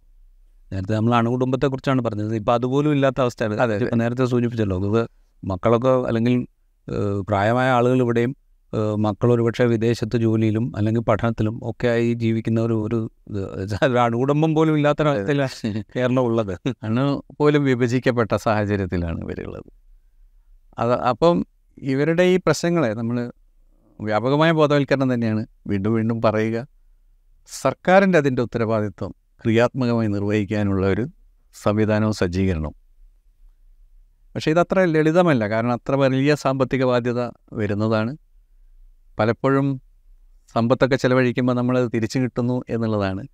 നേരത്തെ നമ്മൾ അണുകുടുംബത്തെക്കുറിച്ചാണ് പറഞ്ഞത്. ഇപ്പോൾ അതുപോലും ഇല്ലാത്ത അവസ്ഥയാണ്. അതെ. നേരത്തെ സൂചിപ്പിച്ചല്ലോ അത് മക്കളൊക്കെ അല്ലെങ്കിൽ പ്രായമായ ആളുകൾ ഇവിടെയും മക്കൾ ഒരുപക്ഷെ വിദേശത്ത് ജോലിയിലും അല്ലെങ്കിൽ പഠനത്തിലും ഒക്കെ ആയി ജീവിക്കുന്ന ഒരു ഒരു അണുകുടുംബം പോലും ഇല്ലാത്ത കേരളം ഉള്ളത്. അണു പോലും വിഭജിക്കപ്പെട്ട സാഹചര്യത്തിലാണ് ഇവരുള്ളത്. അത് അപ്പം ഇവരുടെ ഈ പ്രശ്നങ്ങളെ നമ്മൾ വ്യാപകമായ ബോധവൽക്കരണം തന്നെയാണ് വീണ്ടും വീണ്ടും പറയുക. സർക്കാരിന്റെ അതിന്റെ ഉത്തരവാദിത്വം ക്രിയാത്മകമായി നിർവഹിക്കാനുള്ള ഒരു സംവിധാനവും സജ്ജീകരണവും. പക്ഷേ ഇതത്ര ലളിതമല്ല. കാരണം അത്ര വലിയ സാമ്പത്തിക ബാധ്യത വരുന്നതാണ്. പലപ്പോഴും സമ്പത്തൊക്കെ ചിലവഴിക്കുമ്പോൾ നമ്മൾ തിരിച്ചു കിട്ടുന്നു എന്നുള്ളതാണ്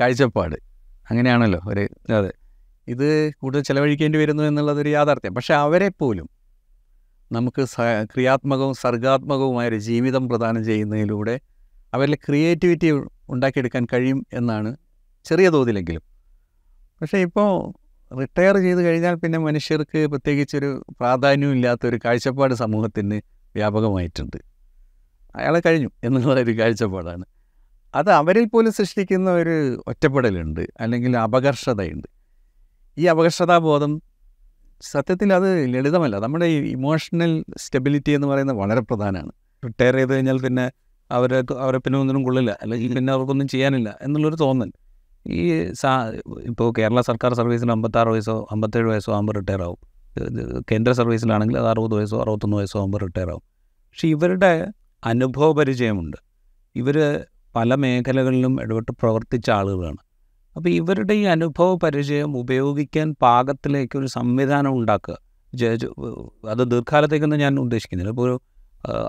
കാഴ്ചപ്പാട്. അങ്ങനെയാണല്ലോ ഒരു അതെ. ഇത് കൂടുതൽ ചിലവഴിക്കേണ്ടി വരുന്നു എന്നുള്ളതൊരു യാഥാർത്ഥ്യം. പക്ഷേ അവരെ പോലും നമുക്ക് ക്രിയാത്മകവും സർഗാത്മകവുമായ ഒരു ജീവിതം പ്രദാനം ചെയ്യുന്നതിലൂടെ അവരിൽ ക്രിയേറ്റിവിറ്റി ഉണ്ടാക്കിയെടുക്കാൻ കഴിയും എന്നാണ് ചെറിയ തോതിലെങ്കിലും. പക്ഷേ ഇപ്പോൾ റിട്ടയർ ചെയ്ത് കഴിഞ്ഞാൽ പിന്നെ മനുഷ്യർക്ക് പ്രത്യേകിച്ചൊരു പ്രാധാന്യമില്ലാത്തൊരു കാഴ്ചപ്പാട് സമൂഹത്തിന് വ്യാപകമായിട്ടുണ്ട്. അയാളെ കഴിഞ്ഞു എന്നുള്ള ഒരു കാഴ്ചപ്പാടാണ്. അത് അവരിൽ പോലും സൃഷ്ടിക്കുന്ന ഒരു ഒറ്റപ്പെടലുണ്ട് അല്ലെങ്കിൽ അപകർഷതയുണ്ട്. ഈ അപകർഷതാബോധം സത്യത്തിൽ അത് ലളിതമല്ല. നമ്മുടെ ഈ ഇമോഷണൽ സ്റ്റെബിലിറ്റി എന്ന് പറയുന്നത് വളരെ പ്രധാനമാണ്. റിട്ടയർ ചെയ്ത് കഴിഞ്ഞാൽ പിന്നെ അവരെ അവരെ പിന്നെ ഒന്നിനും കൊള്ളില്ല. അല്ലെങ്കിൽ പിന്നെ അവർക്കൊന്നും ചെയ്യാനില്ല എന്നുള്ളൊരു തോന്നൽ. ഈ സാ ഇപ്പോൾ കേരള സർക്കാർ സർവീസിൽ അമ്പത്താറ് വയസ്സോ അമ്പത്തേഴ് വയസ്സോ ആകുമ്പോൾ റിട്ടയർ ആവും. കേന്ദ്ര സർവീസിലാണെങ്കിൽ അത് അറുപത് വയസ്സോ അറുപത്തൊന്ന് വയസ്സോ ആകുമ്പോൾ റിട്ടയർ ആവും. പക്ഷേ ഇവരുടെ അനുഭവ പരിചയമുണ്ട്. ഇവർ പല മേഖലകളിലും ഇടപെട്ട് പ്രവർത്തിച്ച ആളുകളാണ്. അപ്പോൾ ഇവരുടെ ഈ അനുഭവ പരിചയം ഉപയോഗിക്കാൻ പാകത്തിലേക്ക് ഒരു സംവിധാനം ഉണ്ടാക്കുക. അത് ദീർഘകാലത്തേക്കൊന്നും ഞാൻ ഉദ്ദേശിക്കുന്നില്ല. ഇപ്പോൾ ഒരു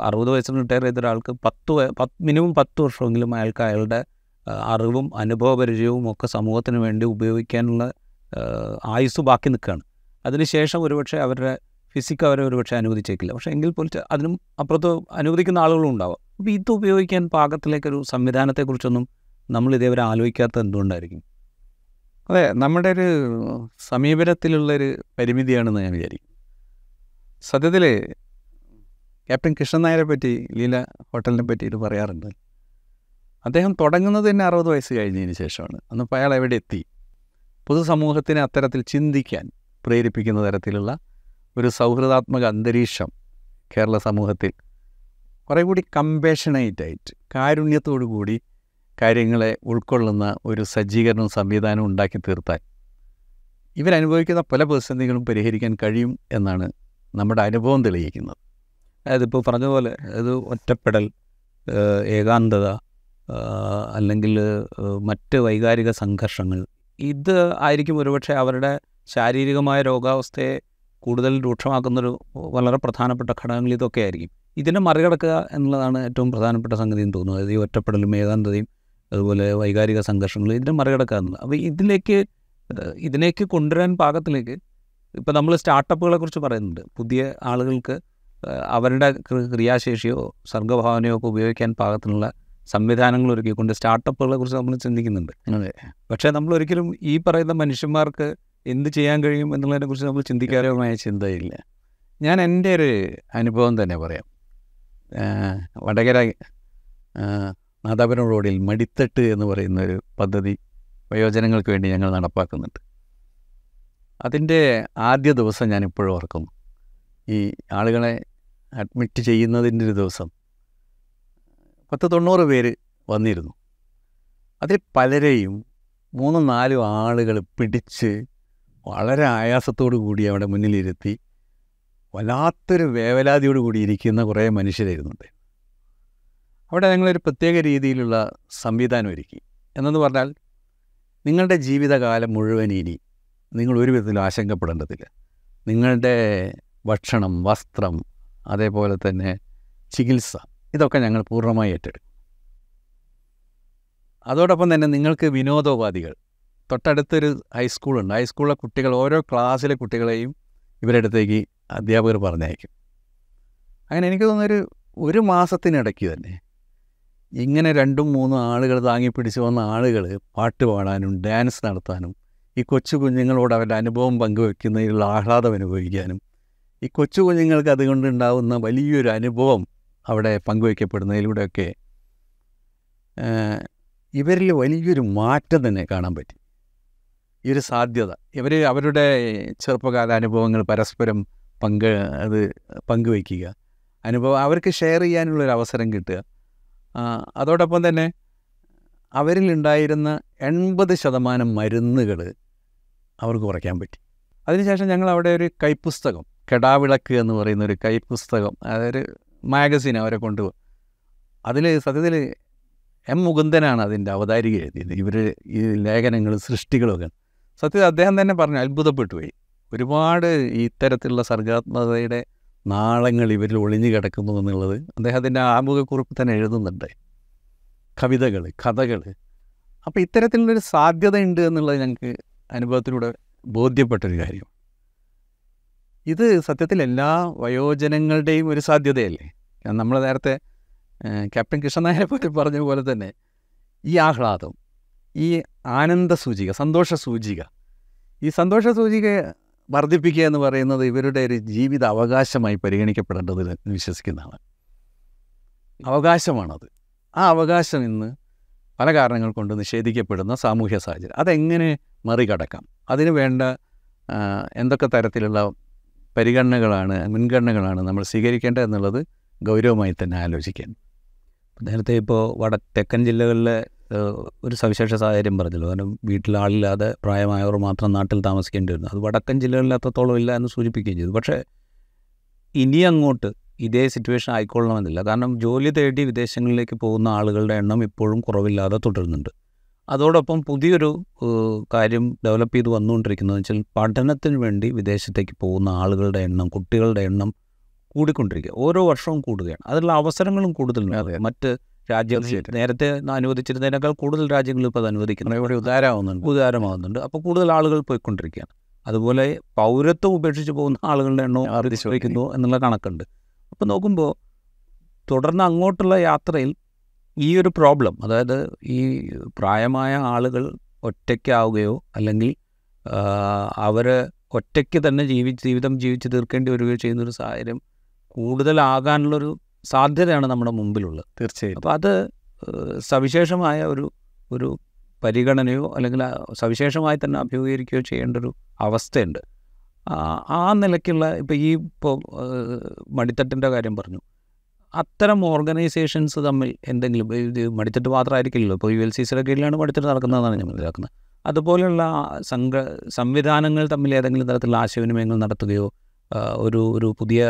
അറുപത് വയസ്സിന് റിട്ടയർ ചെയ്ത ഒരാൾക്ക് പത്ത് പത്ത് മിനിമം പത്ത് വർഷമെങ്കിലും അയാൾക്ക് അയാളുടെ അറിവും അനുഭവപരിചയവും ഒക്കെ സമൂഹത്തിന് വേണ്ടി ഉപയോഗിക്കാനുള്ള ആയുസ് ബാക്കി നിൽക്കുകയാണ്. അതിനുശേഷം ഒരുപക്ഷെ അവരുടെ ഫിസിക്ക് അവരെ ഒരുപക്ഷെ അനുവദിച്ചേക്കില്ല. പക്ഷേ എങ്കിൽ പോലും അതിനും അപ്പുറത്ത് അനുവദിക്കുന്ന ആളുകളും ഉണ്ടാവാം. അപ്പോൾ ഇത് ഉപയോഗിക്കാൻ പാകത്തിലേക്കൊരു സംവിധാനത്തെക്കുറിച്ചൊന്നും നമ്മൾ ഇതേവരെ ആലോചിക്കാത്തത് എന്തുകൊണ്ടായിരിക്കും? അതെ നമ്മുടെ ഒരു സമീപനത്തിലുള്ളൊരു പരിമിതിയാണെന്ന് ഞാൻ വിചാരിക്കും സത്യത്തിൽ ക്യാപ്റ്റൻ കൃഷ്ണൻ നായരെ പറ്റി ലീല ഹോട്ടലിനെ പറ്റിയിട്ട് പറയാറുണ്ട്. അദ്ദേഹം തുടങ്ങുന്നത് തന്നെ അറുപത് വയസ്സ് കഴിഞ്ഞതിന് ശേഷമാണ്. അന്നപ്പോൾ അയാൾ എവിടെ എത്തി? പൊതുസമൂഹത്തിനെ അത്തരത്തിൽ ചിന്തിക്കാൻ പ്രേരിപ്പിക്കുന്ന തരത്തിലുള്ള ഒരു സൗഹൃദാത്മക അന്തരീക്ഷം കേരള സമൂഹത്തിൽ കുറേ കൂടി കമ്പേഷനേറ്റായിട്ട് കാരുണ്യത്തോടു കൂടി കാര്യങ്ങളെ ഉൾക്കൊള്ളുന്ന ഒരു സജ്ജീകരണവും സംവിധാനവും ഉണ്ടാക്കി തീർത്താൽ ഇവരനുഭവിക്കുന്ന പല പ്രതിസന്ധികളും പരിഹരിക്കാൻ കഴിയും എന്നാണ് നമ്മുടെ അനുഭവം തെളിയിക്കുന്നത്. അതായത് ഇപ്പോൾ പറഞ്ഞ പോലെ അത് ഒറ്റപ്പെടൽ ഏകാന്തത അല്ലെങ്കിൽ മറ്റ് വൈകാരിക സംഘർഷങ്ങൾ. ഇത് ആയിരിക്കും ഒരുപക്ഷെ അവരുടെ ശാരീരികമായ രോഗാവസ്ഥയെ കൂടുതൽ രൂക്ഷമാക്കുന്നൊരു വളരെ പ്രധാനപ്പെട്ട ഘടകങ്ങൾ ഇതൊക്കെ ആയിരിക്കും. ഇതിനെ മറികടക്കുക എന്നുള്ളതാണ് ഏറ്റവും പ്രധാനപ്പെട്ട സംഗതി എന്ന് തോന്നുന്നത്. അതായത് ഈ ഒറ്റപ്പെടലും ഏകാന്തതയും അതുപോലെ വൈകാരിക സംഘർഷങ്ങൾ ഇതിനെ മറികടക്കുക എന്നുള്ളത്. അപ്പോൾ ഇതിലേക്ക് ഇതിലേക്ക് കൊണ്ടുവരാൻ പാകത്തിലേക്ക് ഇപ്പോൾ നമ്മൾ സ്റ്റാർട്ടപ്പുകളെ കുറിച്ച് പറയുന്നുണ്ട്. പുതിയ ആളുകൾക്ക് അവരുടെ ക്രിയാശേഷിയോ സർഗഭാവനയോ ഒക്കെ ഉപയോഗിക്കാൻ പാകത്തിനുള്ള സംവിധാനങ്ങൾ ഒരുക്കിക്കൊണ്ട് സ്റ്റാർട്ടപ്പുകളെ കുറിച്ച് നമ്മൾ ചിന്തിക്കുന്നുണ്ട്. പക്ഷേ നമ്മൾ ഒരിക്കലും ഈ പറയുന്ന മനുഷ്യന്മാർക്ക് എന്ത് ചെയ്യാൻ കഴിയും എന്നുള്ളതിനെ കുറിച്ച് നമ്മൾ ചിന്തിക്കാതെ ചിന്തയില്ല. ഞാൻ എന്റെ ഒരു അനുഭവം തന്നെ പറയാം. വടകര നാദാപുരം റോഡിൽ മടിത്തട്ട് എന്ന് പറയുന്ന ഒരു പദ്ധതി വയോജനങ്ങൾക്ക് വേണ്ടി ഞങ്ങൾ നടപ്പാക്കുന്നുണ്ട്. അതിന്റെ ആദ്യ ദിവസം ഞാൻ ഇപ്പോഴും ഓർക്കുന്നു. ഈ ആളുകളെ അഡ്മിറ്റ് ചെയ്യുന്നതിന്റെ ഒരു ദിവസം. പത്ത് തൊണ്ണൂറ് പേര് വന്നിരുന്നു. അതിൽ പലരെയും മൂന്നും നാലും ആളുകൾ പിടിച്ച് വളരെ ആയാസത്തോടു കൂടി അവിടെ മുന്നിലിരുത്തി വല്ലാത്തൊരു വേവലാതിയോട് കൂടി ഇരിക്കുന്ന കുറേ മനുഷ്യരായിരുന്നുണ്ട് അവിടെ ഞങ്ങളൊരു പ്രത്യേക രീതിയിലുള്ള സംവിധാനം ഒരുക്കി. എന്നെന്ന് പറഞ്ഞാൽ നിങ്ങളുടെ ജീവിതകാലം മുഴുവൻ ഇനി നിങ്ങൾ ഒരു വിധത്തിലും ആശങ്കപ്പെടേണ്ടതില്ല. നിങ്ങളുടെ ഭക്ഷണം വസ്ത്രം അതേപോലെ തന്നെ ചികിത്സ ഇതൊക്കെ ഞങ്ങൾ പൂർണമായി ഏറ്റെടുക്കും. അതോടൊപ്പം തന്നെ നിങ്ങൾക്ക് വിനോദോപാധികൾ. തൊട്ടടുത്തൊരു ഹൈസ്കൂളുണ്ട് ഹൈസ്കൂളിലെ കുട്ടികൾ ഓരോ ക്ലാസ്സിലെ കുട്ടികളെയും ഇവരുടെ അടുത്തേക്ക് അധ്യാപകർ പറഞ്ഞയക്കും. അങ്ങനെ എനിക്ക് തോന്നുന്നൊരു ഒരു മാസത്തിനിടയ്ക്ക് തന്നെ ഇങ്ങനെ രണ്ടും മൂന്നും ആളുകൾ താങ്ങി പിടിച്ച് വന്ന ആളുകൾ പാട്ട് പാടാനും ഡാൻസ് നടത്താനും ഈ കൊച്ചു കുഞ്ഞുങ്ങളോട് അവരുടെ അനുഭവം പങ്കുവെക്കുന്നതിലുള്ള ആഹ്ലാദം അനുഭവിക്കാനും ഈ കൊച്ചു കുഞ്ഞുങ്ങൾക്ക് അതുകൊണ്ട് ഉണ്ടാകുന്ന വലിയൊരു അനുഭവം അവിടെ പങ്കുവയ്ക്കപ്പെടുന്നതിലൂടെയൊക്കെ ഇവരിൽ വലിയൊരു മാറ്റം തന്നെ കാണാൻ പറ്റി. ഈ ഒരു സാധ്യത. ഇവർ അവരുടെ ചെറുപ്പകാല അനുഭവങ്ങൾ പരസ്പരം പങ്ക് അത് പങ്കുവയ്ക്കുക. അനുഭവം അവർക്ക് ഷെയർ ചെയ്യാനുള്ളൊരു അവസരം കിട്ടുക. അതോടൊപ്പം തന്നെ അവരിലുണ്ടായിരുന്ന എൺപത് ശതമാനം മരുന്നുകൾ അവർക്ക് കുറയ്ക്കാൻ പറ്റി. അതിനുശേഷം ഞങ്ങൾ അവിടെ ഒരു കൈപ്പുസ്തകം കെടാവിളക്ക് എന്ന് പറയുന്ന ഒരു കൈപ്പുസ്തകം അതൊരു മാഗസിൻ അവരെ കൊണ്ടുപോകും. അതിൽ സത്യത്തിൽ എം മുകുന്ദനാണ് അതിന്റെ അവതാരിക എഴുതിയത്. ഇവർ ഈ ലേഖനങ്ങളും സൃഷ്ടികളൊക്കെ സത്യത്തിൽ അദ്ദേഹം തന്നെ പറഞ്ഞു അത്ഭുതപ്പെട്ടു പോയി ഒരുപാട് ഇത്തരത്തിലുള്ള സർഗാത്മകതയുടെ നാളങ്ങൾ ഇവരിൽ ഒളിഞ്ഞു കിടക്കുന്നു എന്നുള്ളത് അദ്ദേഹത്തിന്റെ ആമുഖക്കുറിപ്പ് തന്നെ എഴുതുന്നുണ്ട്. കവിതകൾ കഥകൾ അപ്പോൾ ഇത്തരത്തിലുള്ളൊരു സാധ്യതയുണ്ട് എന്നുള്ളത് ഞങ്ങൾക്ക് അനുഭവത്തിലൂടെ ബോധ്യപ്പെട്ടൊരു കാര്യം. ഇത് സത്യത്തിൽ എല്ലാ വയോജനങ്ങളുടെയും ഒരു സാധ്യതയല്ലേ? നമ്മൾ നേരത്തെ ക്യാപ്റ്റൻ കൃഷ്ണനായരെ പറ്റി പറഞ്ഞ പോലെ തന്നെ ഈ ആഹ്ലാദം ഈ ആനന്ദ സൂചിക സന്തോഷ സൂചിക ഈ സന്തോഷ സൂചിക വർദ്ധിപ്പിക്കുക എന്ന് പറയുന്നത് ഇവരുടെ ഒരു ജീവിത അവകാശമായി പരിഗണിക്കപ്പെടേണ്ടത് വിശ്വസിക്കുന്നതാണ്. അവകാശമാണത്. ആ അവകാശം ഇന്ന് പല കാരണങ്ങൾ കൊണ്ട് നിഷേധിക്കപ്പെടുന്ന സാമൂഹ്യ സാഹചര്യം. അതെങ്ങനെ മറികടക്കാം? അതിന് വേണ്ട എന്തൊക്കെ തരത്തിലുള്ള പരിഗണനകളാണ് മുൻഗണനകളാണ് നമ്മൾ സ്വീകരിക്കേണ്ടത് എന്നുള്ളത് ഗൗരവമായി തന്നെ ആലോചിക്കാൻ നേരത്തെ ഇപ്പോൾ വട തെക്കൻ ജില്ലകളിലെ ഒരു സവിശേഷ സാഹചര്യം പറഞ്ഞല്ലോ. കാരണം വീട്ടിൽ ആളില്ലാതെ പ്രായമായവർ മാത്രം നാട്ടിൽ താമസിക്കേണ്ടി വരുന്നു. അത് വടക്കൻ ജില്ലകളിൽ അത്രത്തോളം ഇല്ല എന്ന് സൂചിപ്പിക്കുകയും ചെയ്തു. പക്ഷേ ഇനി അങ്ങോട്ട് ഇതേ സിറ്റുവേഷൻ ആയിക്കൊള്ളണമെന്നില്ല. കാരണം ജോലി തേടി വിദേശങ്ങളിലേക്ക് പോകുന്ന ആളുകളുടെ എണ്ണം ഇപ്പോഴും കുറവില്ലാതെ തുടരുന്നുണ്ട്. അതോടൊപ്പം പുതിയൊരു കാര്യം ഡെവലപ്പ് ചെയ്ത് വന്നുകൊണ്ടിരിക്കുന്നതെന്ന് വെച്ചാൽ പഠനത്തിന് വേണ്ടി വിദേശത്തേക്ക് പോകുന്ന ആളുകളുടെ എണ്ണം കുട്ടികളുടെ എണ്ണം കൂടിക്കൊണ്ടിരിക്കുക. ഓരോ വർഷവും കൂടുകയാണ്. അതിനുള്ള അവസരങ്ങളും കൂടുതലുണ്ട്. അതെ. മറ്റ് രാജ്യങ്ങൾ. നേരത്തെ അനുവദിച്ചിരുന്നതിനേക്കാൾ കൂടുതൽ രാജ്യങ്ങൾ ഇപ്പോൾ അത് അനുവദിക്കുന്നു. ഇവിടെ കൂടി ഉദാരമാവുന്നുണ്ട്. ഉദാരമാകുന്നുണ്ട് അപ്പോൾ കൂടുതൽ ആളുകൾ പോയിക്കൊണ്ടിരിക്കുകയാണ്. അതുപോലെ പൗരത്വം ഉപേക്ഷിച്ച് പോകുന്ന ആളുകളുടെ എണ്ണവും വർദ്ധിച്ചു വർദ്ധിക്കുന്നു എന്നുള്ള കണക്കുണ്ട്. അപ്പോൾ നോക്കുമ്പോൾ തുടർന്ന് അങ്ങോട്ടുള്ള യാത്രയിൽ ഈ ഒരു പ്രോബ്ലം അതായത് ഈ പ്രായമായ ആളുകൾ ഒറ്റയ്ക്കാവുകയോ അല്ലെങ്കിൽ അവർ ഒറ്റയ്ക്ക് തന്നെ ജീവി ജീവിതം ജീവിച്ച് തീർക്കേണ്ടി വരികയോ ചെയ്യുന്നൊരു സാഹചര്യം കൂടുതലാകാനുള്ളൊരു സാധ്യതയാണ് നമ്മുടെ മുമ്പിലുള്ളത്. തീർച്ചയായും. അപ്പോൾ അത് സവിശേഷമായ ഒരു ഒരു പരിഗണനയോ അല്ലെങ്കിൽ സവിശേഷമായി തന്നെ അഭിമുഖീകരിക്കുകയോ ചെയ്യേണ്ട ഒരു അവസ്ഥയുണ്ട്. ആ നിലയ്ക്കുള്ള ഇപ്പോൾ ഈ ഇപ്പോൾ മടിത്തട്ടിന്റെ കാര്യം പറഞ്ഞു. അത്തരം ഓർഗനൈസേഷൻസ് തമ്മിൽ എന്തെങ്കിലും ഇത് മടിത്തട്ട് മാത്രമായിരിക്കില്ലല്ലോ. ഇപ്പോൾ യു എൽ സി സിയുടെ കീഴിലാണ് മടിത്തട്ട് നടക്കുന്നതെന്നാണ് ഞാൻ മനസ്സിലാക്കുന്നത്. അതുപോലെയുള്ള സംഘ സംവിധാനങ്ങൾ തമ്മിൽ ഏതെങ്കിലും തരത്തിലുള്ള ആശയവിനിമയങ്ങൾ നടത്തുകയോ ഒരു ഒരു പുതിയ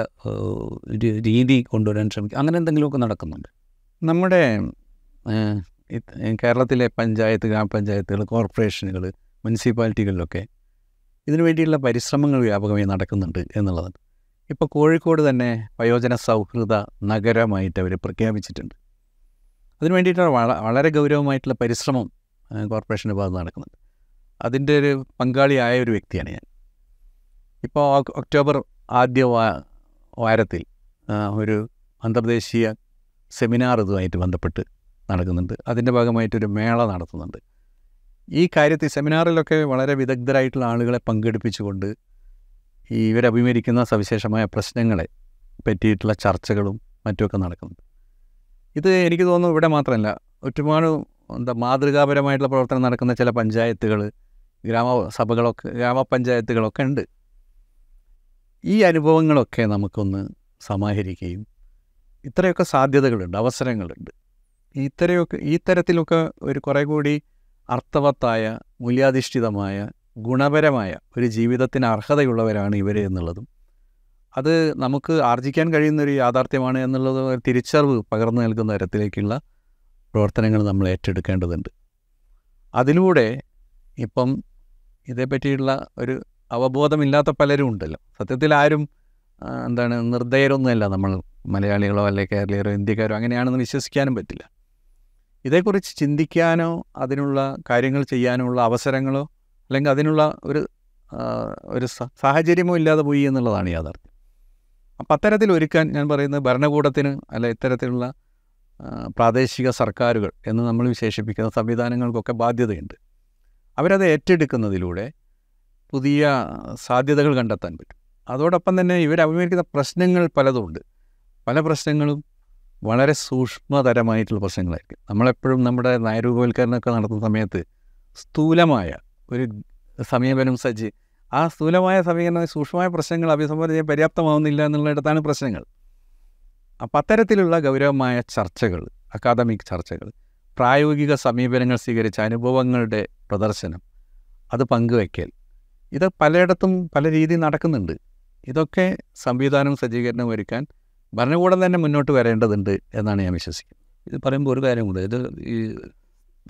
രീതി കൊണ്ടുവരാൻ ശ്രമിക്കുക അങ്ങനെ എന്തെങ്കിലുമൊക്കെ നടക്കുന്നുണ്ട്. നമ്മുടെ കേരളത്തിലെ പഞ്ചായത്ത് ഗ്രാമപഞ്ചായത്തുകൾ കോർപ്പറേഷനുകൾ മുനിസിപ്പാലിറ്റികളിലൊക്കെ ഇതിനു വേണ്ടിയുള്ള പരിശ്രമങ്ങൾ വ്യാപകമായി നടക്കുന്നുണ്ട് എന്നുള്ളതാണ് ഇപ്പോൾ കോഴിക്കോട് തന്നെ വയോജന സൗഹൃദ നഗരമായിട്ട് അവർ പ്രഖ്യാപിച്ചിട്ടുണ്ട്. അതിനു വേണ്ടിയിട്ടുള്ള വള വളരെ ഗൗരവമായിട്ടുള്ള പരിശ്രമം കോർപ്പറേഷന്റെ ഭാഗത്ത് നടക്കുന്നുണ്ട്. അതിന്റെ ഒരു പങ്കാളിയായ ഒരു വ്യക്തിയാണ് ഞാൻ. ഇപ്പോൾ ഒക്ടോബർ ആദ്യ വാരത്തിൽ ഒരു അന്തർദേശീയ സെമിനാർ ഇതുമായിട്ട് ബന്ധപ്പെട്ട് നടക്കുന്നുണ്ട്. അതിന്റെ ഭാഗമായിട്ടൊരു മേള നടത്തുന്നുണ്ട്. ഈ കാര്യത്തിൽ സെമിനാറിലൊക്കെ വളരെ വിദഗ്ധരായിട്ടുള്ള ആളുകളെ പങ്കെടുപ്പിച്ചുകൊണ്ട് ഈ ഇവരഭിമുഖീകരിക്കുന്ന സവിശേഷമായ പ്രശ്നങ്ങളെ പറ്റിയിട്ടുള്ള ചർച്ചകളും മറ്റുമൊക്കെ നടക്കുന്നുണ്ട്. ഇത് എനിക്ക് തോന്നുന്നു ഇവിടെ മാത്രമല്ല ഒരുപാട് എന്താ മാതൃകാപരമായിട്ടുള്ള പ്രവർത്തനം നടക്കുന്ന ചില പഞ്ചായത്തുകൾ ഗ്രാമസഭകളൊക്കെ ഗ്രാമപഞ്ചായത്തുകളൊക്കെ ഉണ്ട്. ഈ അനുഭവങ്ങളൊക്കെ നമുക്കൊന്ന് സമാഹരിക്കുകയും ഇത്രയൊക്കെ സാധ്യതകളുണ്ട് അവസരങ്ങളുണ്ട്. ഇത്രയൊക്കെ ഈ തരത്തിലൊക്കെ ഒരു കുറേ കൂടി അർത്ഥവത്തായ മൂല്യാധിഷ്ഠിതമായ ഗുണപരമായ ഒരു ജീവിതത്തിന് അർഹതയുള്ളവരാണ് ഇവർ എന്നുള്ളതും അത് നമുക്ക് ആർജിക്കാൻ കഴിയുന്ന ഒരു യാഥാർത്ഥ്യമാണ് എന്നുള്ളത് തിരിച്ചറിവ് പകർന്നു നൽകുന്ന തരത്തിലേക്കുള്ള പ്രവർത്തനങ്ങൾ നമ്മൾ ഏറ്റെടുക്കേണ്ടതുണ്ട്. അതിലൂടെ ഇപ്പം ഇതേപ്പറ്റിയുള്ള ഒരു അവബോധമില്ലാത്ത പലരും ഉണ്ടല്ലോ. സത്യത്തിൽ ആരും എന്താണ് നിർദ്ദയരൊന്നുമല്ല നമ്മൾ മലയാളികളോ അല്ലെങ്കിൽ കേരളീയരോ ഇന്ത്യക്കാരോ അങ്ങനെയാണെന്ന് വിശ്വസിക്കാനും പറ്റില്ല. ഇതേക്കുറിച്ച് ചിന്തിക്കാനോ അതിനുള്ള കാര്യങ്ങൾ ചെയ്യാനോ ഉള്ള അവസരങ്ങളോ അല്ലെങ്കിൽ അതിനുള്ള ഒരു ഒരു സാഹചര്യമോ ഇല്ലാതെ പോയി എന്നുള്ളതാണ് യാഥാർത്ഥ്യം. അപ്പം അത്തരത്തിൽ ഒരുക്കാൻ ഞാൻ പറയുന്നത് ഭരണകൂടത്തിന് അല്ല ഇത്തരത്തിലുള്ള പ്രാദേശിക സർക്കാരുകൾ എന്ന് നമ്മൾ വിശേഷിപ്പിക്കുന്ന സംവിധാനങ്ങൾക്കൊക്കെ ബാധ്യതയുണ്ട്. അവരത് ഏറ്റെടുക്കുന്നതിലൂടെ പുതിയ സാധ്യതകൾ കണ്ടെത്താൻ പറ്റും. അതോടൊപ്പം തന്നെ ഇവർ അഭിമുഖീകരിക്കുന്ന പ്രശ്നങ്ങൾ പലതുമുണ്ട് പല പ്രശ്നങ്ങളും വളരെ സൂക്ഷ്മതരമായിട്ടുള്ള പ്രശ്നങ്ങളായിരിക്കും. നമ്മളെപ്പോഴും നമ്മുടെ നയരൂപവൽക്കരണമൊക്കെ നടത്തുന്ന സമയത്ത് സ്ഥൂലമായ ഒരു സമീപനം സജ്ജ് ആ സ്ഥൂലമായ സമീപനം സൂക്ഷ്മമായ പ്രശ്നങ്ങൾ അഭിസംബോധന ചെയ്യാൻ പര്യാപ്തമാവുന്നില്ല എന്നുള്ളിടത്താണ് പ്രശ്നങ്ങൾ. അപ്പം അത്തരത്തിലുള്ള ഗൗരവമായ ചർച്ചകൾ അക്കാദമിക് ചർച്ചകൾ പ്രായോഗിക സമീപനങ്ങൾ സ്വീകരിച്ച അനുഭവങ്ങളുടെ പ്രദർശനം അത് പങ്കുവയ്ക്കൽ ഇത് പലയിടത്തും പല രീതിയിൽ നടക്കുന്നുണ്ട്. ഇതൊക്കെ സംവിധാനം സജ്ജീകരണം ഒരുക്കാൻ ഭരണകൂടം തന്നെ മുന്നോട്ട് വരേണ്ടതുണ്ട് എന്നാണ് ഞാൻ വിശ്വസിക്കുന്നത്. ഇത് പറയുമ്പോൾ ഒരു കാര്യം കൂടെ. ഇത് ഈ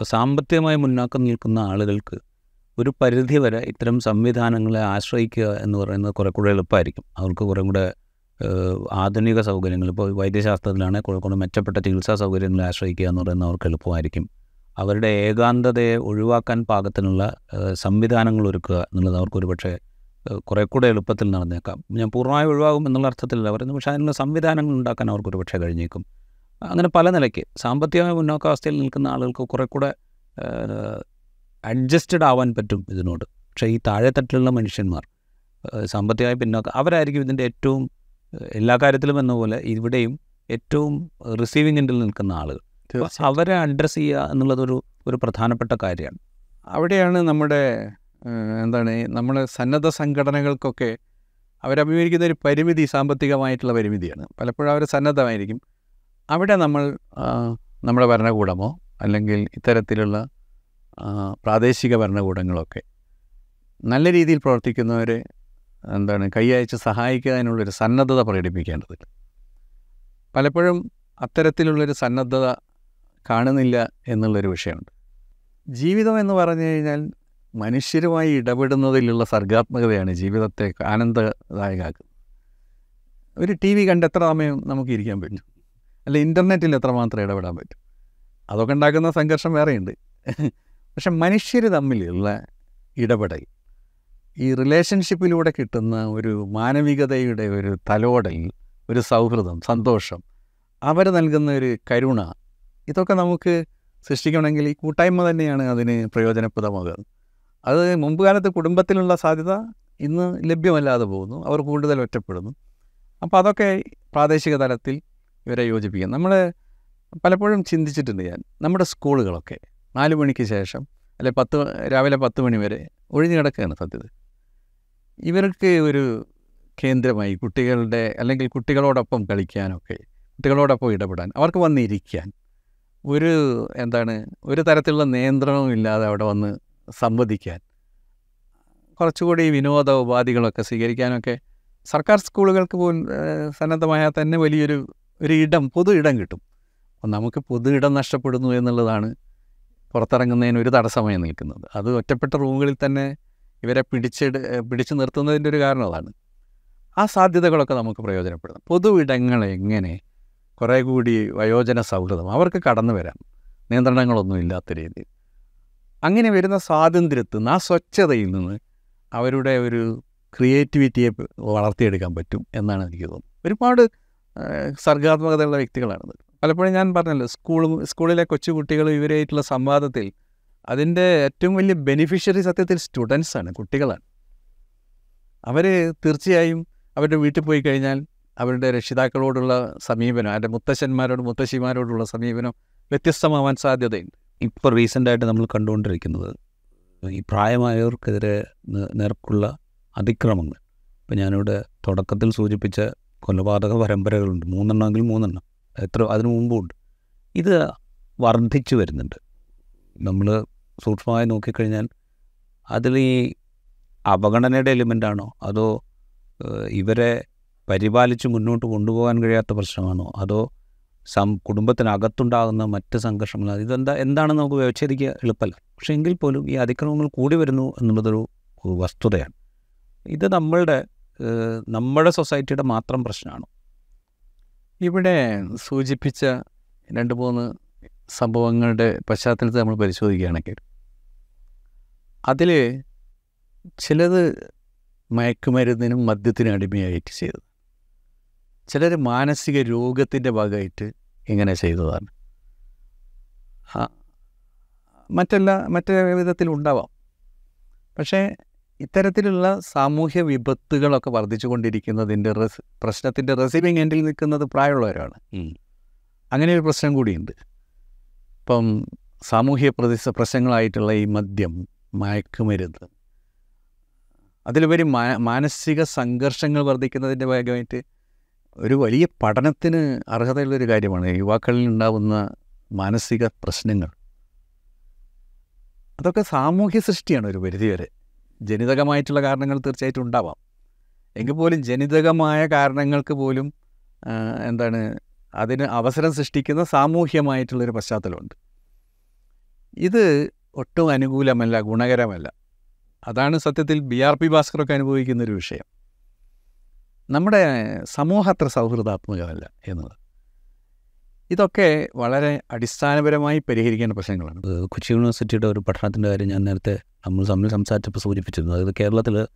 സാമ്പത്തികമായി മുന്നാക്കം നിൽക്കുന്ന ആളുകൾക്ക് ഒരു പരിധി വരെ ഇത്തരം സംവിധാനങ്ങളെ ആശ്രയിക്കുക എന്ന് പറയുന്നത് കുറെ കൂടെ എളുപ്പമായിരിക്കും. അവർക്ക് കുറേ കൂടെ ആധുനിക സൗകര്യങ്ങൾ. ഇപ്പോൾ വൈദ്യശാസ്ത്രത്തിലാണെങ്കിൽ കുറേ കൂടെ മെച്ചപ്പെട്ട ചികിത്സാ സൗകര്യങ്ങളെ ആശ്രയിക്കുക എന്ന് പറയുന്നത് അവർക്ക് എളുപ്പമായിരിക്കും. അവരുടെ ഏകാന്തതയെ ഒഴിവാക്കാൻ പാകത്തിനുള്ള സംവിധാനങ്ങൾ ഒരുക്കുക എന്നുള്ളത് അവർക്ക് പക്ഷേ കുറേ കൂടെ എളുപ്പത്തിൽ നടന്നേക്കാം. ഞാൻ പൂർണമായി ഒഴിവാകും എന്നുള്ള അർത്ഥത്തിലല്ല പറയുന്നത്. പക്ഷേ അതിനുള്ള സംവിധാനങ്ങൾ ഉണ്ടാക്കാൻ അവർക്ക് പക്ഷേ കഴിഞ്ഞേക്കും. അങ്ങനെ പല നിലയ്ക്ക് സാമ്പത്തികമായ മുന്നോക്കാവസ്ഥയിൽ നിൽക്കുന്ന ആളുകൾക്ക് കുറെ കൂടെ അഡ്ജസ്റ്റഡ് ആവാൻ പറ്റും ഇതിനോട്. പക്ഷേ ഈ താഴെത്തട്ടിലുള്ള മനുഷ്യന്മാർ സാമ്പത്തികമായി പിന്നോക്ക അവരായിരിക്കും ഇതിന്റെ ഏറ്റവും എല്ലാ കാര്യത്തിലും എന്ന പോലെ ഇവിടെയും ഏറ്റവും റിസീവിംഗ് എൻഡിൽ നിൽക്കുന്ന ആളുകൾ. അപ്പോൾ അവരെ അഡ്രസ്സ് ചെയ്യുക എന്നുള്ളതൊരു ഒരു പ്രധാനപ്പെട്ട കാര്യമാണ്. അവിടെയാണ് നമ്മുടെ എന്താണ് നമ്മുടെ സന്നദ്ധ സംഘടനകൾക്കൊക്കെ അവരഭിമുഖീകരിക്കുന്ന ഒരു പരിമിതി സാമ്പത്തികമായിട്ടുള്ള പരിമിതിയാണ്. പലപ്പോഴും അവർ സന്നദ്ധമായിരിക്കും. അവിടെ നമ്മൾ നമ്മുടെ ഭരണകൂടമോ അല്ലെങ്കിൽ ഇത്തരത്തിലുള്ള പ്രാദേശിക ഭരണകൂടങ്ങളൊക്കെ നല്ല രീതിയിൽ പ്രവർത്തിക്കുന്നവരെ എന്താണ് കൈയച്ച് സഹായിക്കാനുള്ളൊരു സന്നദ്ധത പ്രകടിപ്പിക്കേണ്ടതുണ്ട് പലപ്പോഴും അത്തരത്തിലുള്ളൊരു സന്നദ്ധത കാണുന്നില്ല എന്നുള്ളൊരു വിഷയമുണ്ട്. ജീവിതം എന്ന് പറഞ്ഞു കഴിഞ്ഞാൽ മനുഷ്യരുമായി ഇടപെടുന്നതിലുള്ള സർഗാത്മകതയാണ് ജീവിതത്തെ ആനന്ദദായകമാക്കുന്നത് ഒരു ടി വി കണ്ട് എത്ര സമയം നമുക്ക് ഇരിക്കാൻ പറ്റും? അല്ല ഇന്റർനെറ്റിൽ എത്രമാത്രം ഇടപെടാൻ പറ്റും? അതൊക്കെ ഉണ്ടാക്കുന്ന സംഘർഷം വേറെയുണ്ട്. പക്ഷെ മനുഷ്യർ തമ്മിലുള്ള ഇടപെടൽ ഈ റിലേഷൻഷിപ്പിലൂടെ കിട്ടുന്ന ഒരു മാനവികതയുടെ ഒരു തലോടൽ ഒരു സൗഹൃദം സന്തോഷം അവർ നൽകുന്ന ഒരു കരുണ ഇതൊക്കെ നമുക്ക് സൃഷ്ടിക്കണമെങ്കിൽ ഈ കൂട്ടായ്മ തന്നെയാണ് അതിന് പ്രയോജനപ്രദമാകുക. അത് മുമ്പ് കാലത്ത് കുടുംബത്തിലുള്ള സാധ്യത ഇന്ന് ലഭ്യമല്ലാതെ പോകുന്നു. അവർ കൂടുതൽ ഒറ്റപ്പെടുന്നു. അപ്പോൾ അതൊക്കെ പ്രാദേശിക തലത്തിൽ ഇവരെ യോജിപ്പിക്കും. നമ്മൾ പലപ്പോഴും ചിന്തിച്ചിട്ടുണ്ട് ഞാൻ നമ്മുടെ സ്കൂളുകളൊക്കെ നാല് മണിക്ക് ശേഷം അല്ലെ പത്ത് രാവിലെ പത്ത് മണി വരെ ഒഴിഞ്ഞു കിടക്കുകയാണ് സത്യത ഇവർക്ക് ഒരു കേന്ദ്രമായി കുട്ടികളുടെ അല്ലെങ്കിൽ കുട്ടികളോടൊപ്പം കളിക്കാനൊക്കെ കുട്ടികളോടൊപ്പം ഇടപെടാൻ അവർക്ക് വന്നിരിക്കാൻ ഒരു എന്താണ് ഒരു തരത്തിലുള്ള നിയന്ത്രണവും ഇല്ലാതെ അവിടെ വന്ന് സംവദിക്കാൻ കുറച്ചുകൂടി വിനോദ ഉപാധികളൊക്കെ സ്വീകരിക്കാനൊക്കെ സർക്കാർ സ്കൂളുകൾക്ക് പോലും സന്നദ്ധമായ സന്നദ്ധമായാൽ തന്നെ വലിയൊരു ഒരു ഇടം പൊതു ഇടം കിട്ടും. അപ്പം നമുക്ക് പൊതു ഇടം നഷ്ടപ്പെടുന്നു എന്നുള്ളതാണ് പുറത്തിറങ്ങുന്നതിന് ഒരു തടസ്സമായി നിൽക്കുന്നത്. അത് ഒറ്റപ്പെട്ട റൂമുകളിൽ തന്നെ ഇവരെ പിടിച്ചെടു പിടിച്ചു നിർത്തുന്നതിന്റെ ഒരു കാരണം അതാണ് ആ സാധ്യതകളൊക്കെ നമുക്ക് പ്രയോജനപ്പെടുന്നു പൊതു ഇടങ്ങൾ എങ്ങനെ കുറേ കൂടി വയോജന സൗഹൃദം. അവർക്ക് കടന്നു വരാം. നിയന്ത്രണങ്ങളൊന്നും ഇല്ലാത്ത രീതിയിൽ. അങ്ങനെ വരുന്ന സ്വാതന്ത്ര്യത്തിൽ നിന്ന് ആ സ്വച്ഛതയിൽ നിന്ന് അവരുടെ ഒരു ക്രിയേറ്റിവിറ്റിയെ വളർത്തിയെടുക്കാൻ പറ്റും എന്നാണ് എനിക്ക് തോന്നുന്നത്. ഒരുപാട് സർഗാത്മകതയുള്ള വ്യക്തികളാണ്. പലപ്പോഴും ഞാൻ പറഞ്ഞല്ലോ സ്കൂളും സ്കൂളിലെ കൊച്ചുകുട്ടികൾ ഇവരായിട്ടുള്ള സംവാദത്തിൽ അതിന്റെ ഏറ്റവും വലിയ ബെനിഫിഷ്യറി സത്യത്തിൽ സ്റ്റുഡൻസാണ് കുട്ടികളാണ്. അവർ തീർച്ചയായും അവരുടെ വീട്ടിൽ പോയി കഴിഞ്ഞാൽ അവരുടെ രക്ഷിതാക്കളോടുള്ള സമീപനം അവരുടെ മുത്തശ്ശന്മാരോട് മുത്തശ്ശിമാരോടുള്ള സമീപനം വ്യത്യസ്തമാവാൻ സാധ്യതയുണ്ട്. ഇപ്പോൾ റീസെന്റായിട്ട് നമ്മൾ കണ്ടുകൊണ്ടിരിക്കുന്നത് ഈ പ്രായമായവർക്കെതിരെ നേർക്കുള്ള അതിക്രമങ്ങൾ. ഇപ്പം ഞാനിവിടെ തുടക്കത്തിൽ സൂചിപ്പിച്ച കൊലപാതക പരമ്പരകളുണ്ട്. മൂന്നെണ്ണമെങ്കിൽ മൂന്നെണ്ണം. എത്ര അതിനു മുമ്പുണ്ട്. ഇത് വർദ്ധിച്ചു വരുന്നുണ്ട്. നമ്മൾ സൂക്ഷ്മമായി നോക്കിക്കഴിഞ്ഞാൽ അതിൽ ഈ അവഗണനയുടെ എലിമെന്റാണോ അതോ ഇവരെ പരിപാലിച്ച് മുന്നോട്ട് കൊണ്ടുപോകാൻ കഴിയാത്ത പ്രശ്നമാണോ? അതോ സം കുടുംബത്തിനകത്തുണ്ടാകുന്ന മറ്റ് സംഘർഷങ്ങൾ? ഇതെന്താ എന്താണെന്ന് നമുക്ക് വ്യവച്ഛേദിക്കുക എളുപ്പമല്ല. പക്ഷേ എങ്കിൽ പോലും ഈ അതിക്രമങ്ങൾ കൂടി വരുന്നു എന്നുള്ളതൊരു വസ്തുതയാണ്. ഇത് നമ്മളുടെ നമ്മുടെ സൊസൈറ്റിയുടെ മാത്രം പ്രശ്നമാണ്. ഇവിടെ സൂചിപ്പിച്ച രണ്ട് മൂന്ന് സംഭവങ്ങളുടെ പശ്ചാത്തലത്തിൽ നമ്മൾ പരിശോധിക്കുകയാണെങ്കിൽ അതിൽ ചിലത് മയക്കുമരുന്നിനും മദ്യത്തിനും അടിമയായിട്ട് ചെയ്തത്. ചിലർ മാനസിക രോഗത്തിന്റെ ഭാഗമായിട്ട് ഇങ്ങനെ ചെയ്തതാണ്. മറ്റെല്ലാ മറ്റേ വിധത്തിലുണ്ടാവാം പക്ഷേ ഇത്തരത്തിലുള്ള സാമൂഹ്യ വിപത്തുകളൊക്കെ വർദ്ധിച്ചു കൊണ്ടിരിക്കുന്നതിന്റെ റെസ് പ്രശ്നത്തിന്റെ റെസിവിങ് എൻഡിൽ നിൽക്കുന്നത് പ്രായമുള്ളവരാണ്. അങ്ങനെ ഒരു പ്രശ്നം കൂടിയുണ്ട്. ഇപ്പം സാമൂഹ്യ പ്രതിസ പ്രശ്നങ്ങളായിട്ടുള്ള ഈ മദ്യം മയക്കുമരുന്ന് അതിലുപരി മാനസിക സംഘർഷങ്ങൾ വർദ്ധിക്കുന്നതിന്റെ ഭാഗമായിട്ട് ഒരു വലിയ പഠനത്തിന് അർഹതയുള്ളൊരു കാര്യമാണ് യുവാക്കളിൽ ഉണ്ടാകുന്ന മാനസിക പ്രശ്നങ്ങൾ. അതൊക്കെ സാമൂഹ്യ സൃഷ്ടിയാണ് ഒരു പരിധിവരെ. ജനിതകമായിട്ടുള്ള കാരണങ്ങൾ തീർച്ചയായിട്ടും ഉണ്ടാവാം. എങ്കിൽ പോലും ജനിതകമായ കാരണങ്ങൾക്ക് പോലും എന്താണ് അതിന് അവസരം സൃഷ്ടിക്കുന്ന സാമൂഹ്യമായിട്ടുള്ളൊരു പശ്ചാത്തലമുണ്ട്. ഇത് ഒട്ടും അനുകൂലമല്ല ഗുണകരമല്ല. അതാണ് സത്യത്തിൽ ബി ആർ പി ഭാസ്കറൊക്കെ അനുഭവിക്കുന്നൊരു വിഷയം. നമ്മുടെ സമൂഹം അത്ര സൗഹൃദാത്മകമല്ല എന്നുള്ളത് ഇതൊക്കെ വളരെ അടിസ്ഥാനപരമായി പരിഹരിക്കേണ്ട പ്രശ്നങ്ങളാണ്. കൊച്ചി യൂണിവേഴ്സിറ്റിയുടെ ഒരു പഠനത്തിന്റെ കാര്യം ഞാൻ നേരത്തെ നമ്മൾ തമ്മിൽ സംസാരിച്ചപ്പോൾ സൂചിപ്പിച്ചിരുന്നു. അതായത് കേരളത്തിൽ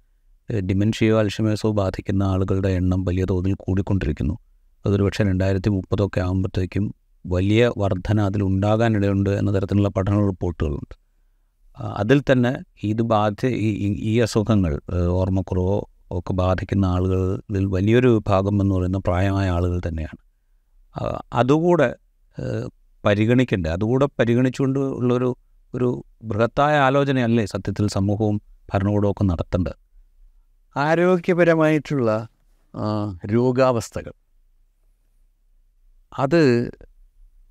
ഡിമെൻഷ്യയോ അൽഷമേഴ്സോ ബാധിക്കുന്ന ആളുകളുടെ എണ്ണം വലിയ തോതിൽ കൂടിക്കൊണ്ടിരിക്കുന്നു. അതൊരു പക്ഷേ രണ്ടായിരത്തി മുപ്പതൊക്കെ ആകുമ്പോഴത്തേക്കും വലിയ വർധന അതിലുണ്ടാകാനിടയുണ്ട് എന്ന തരത്തിലുള്ള പഠന റിപ്പോർട്ടുകളുണ്ട്. അതിൽ തന്നെ ഇത് ബാധ ഈ- അസുഖങ്ങൾ ഓർമ്മക്കുറവോ ഒക്കെ ബാധിക്കുന്ന ആളുകളിൽ വലിയൊരു വിഭാഗം എന്ന് പറയുന്ന പ്രായമായ ആളുകൾ തന്നെയാണ്. അതുകൂടെ പരിഗണിക്കേണ്ടത് പരിഗണിക്കേണ്ട? അതുകൂടെ പരിഗണിച്ചുകൊണ്ട് ഉള്ളൊരു ഒരു ബൃഹത്തായ ആലോചനയല്ലേ സത്യത്തിൽ സമൂഹവും ഭരണകൂടവും ഒക്കെ നടത്തേണ്ടത്? ആരോഗ്യപരമായിട്ടുള്ള രോഗാവസ്ഥകൾ. അത്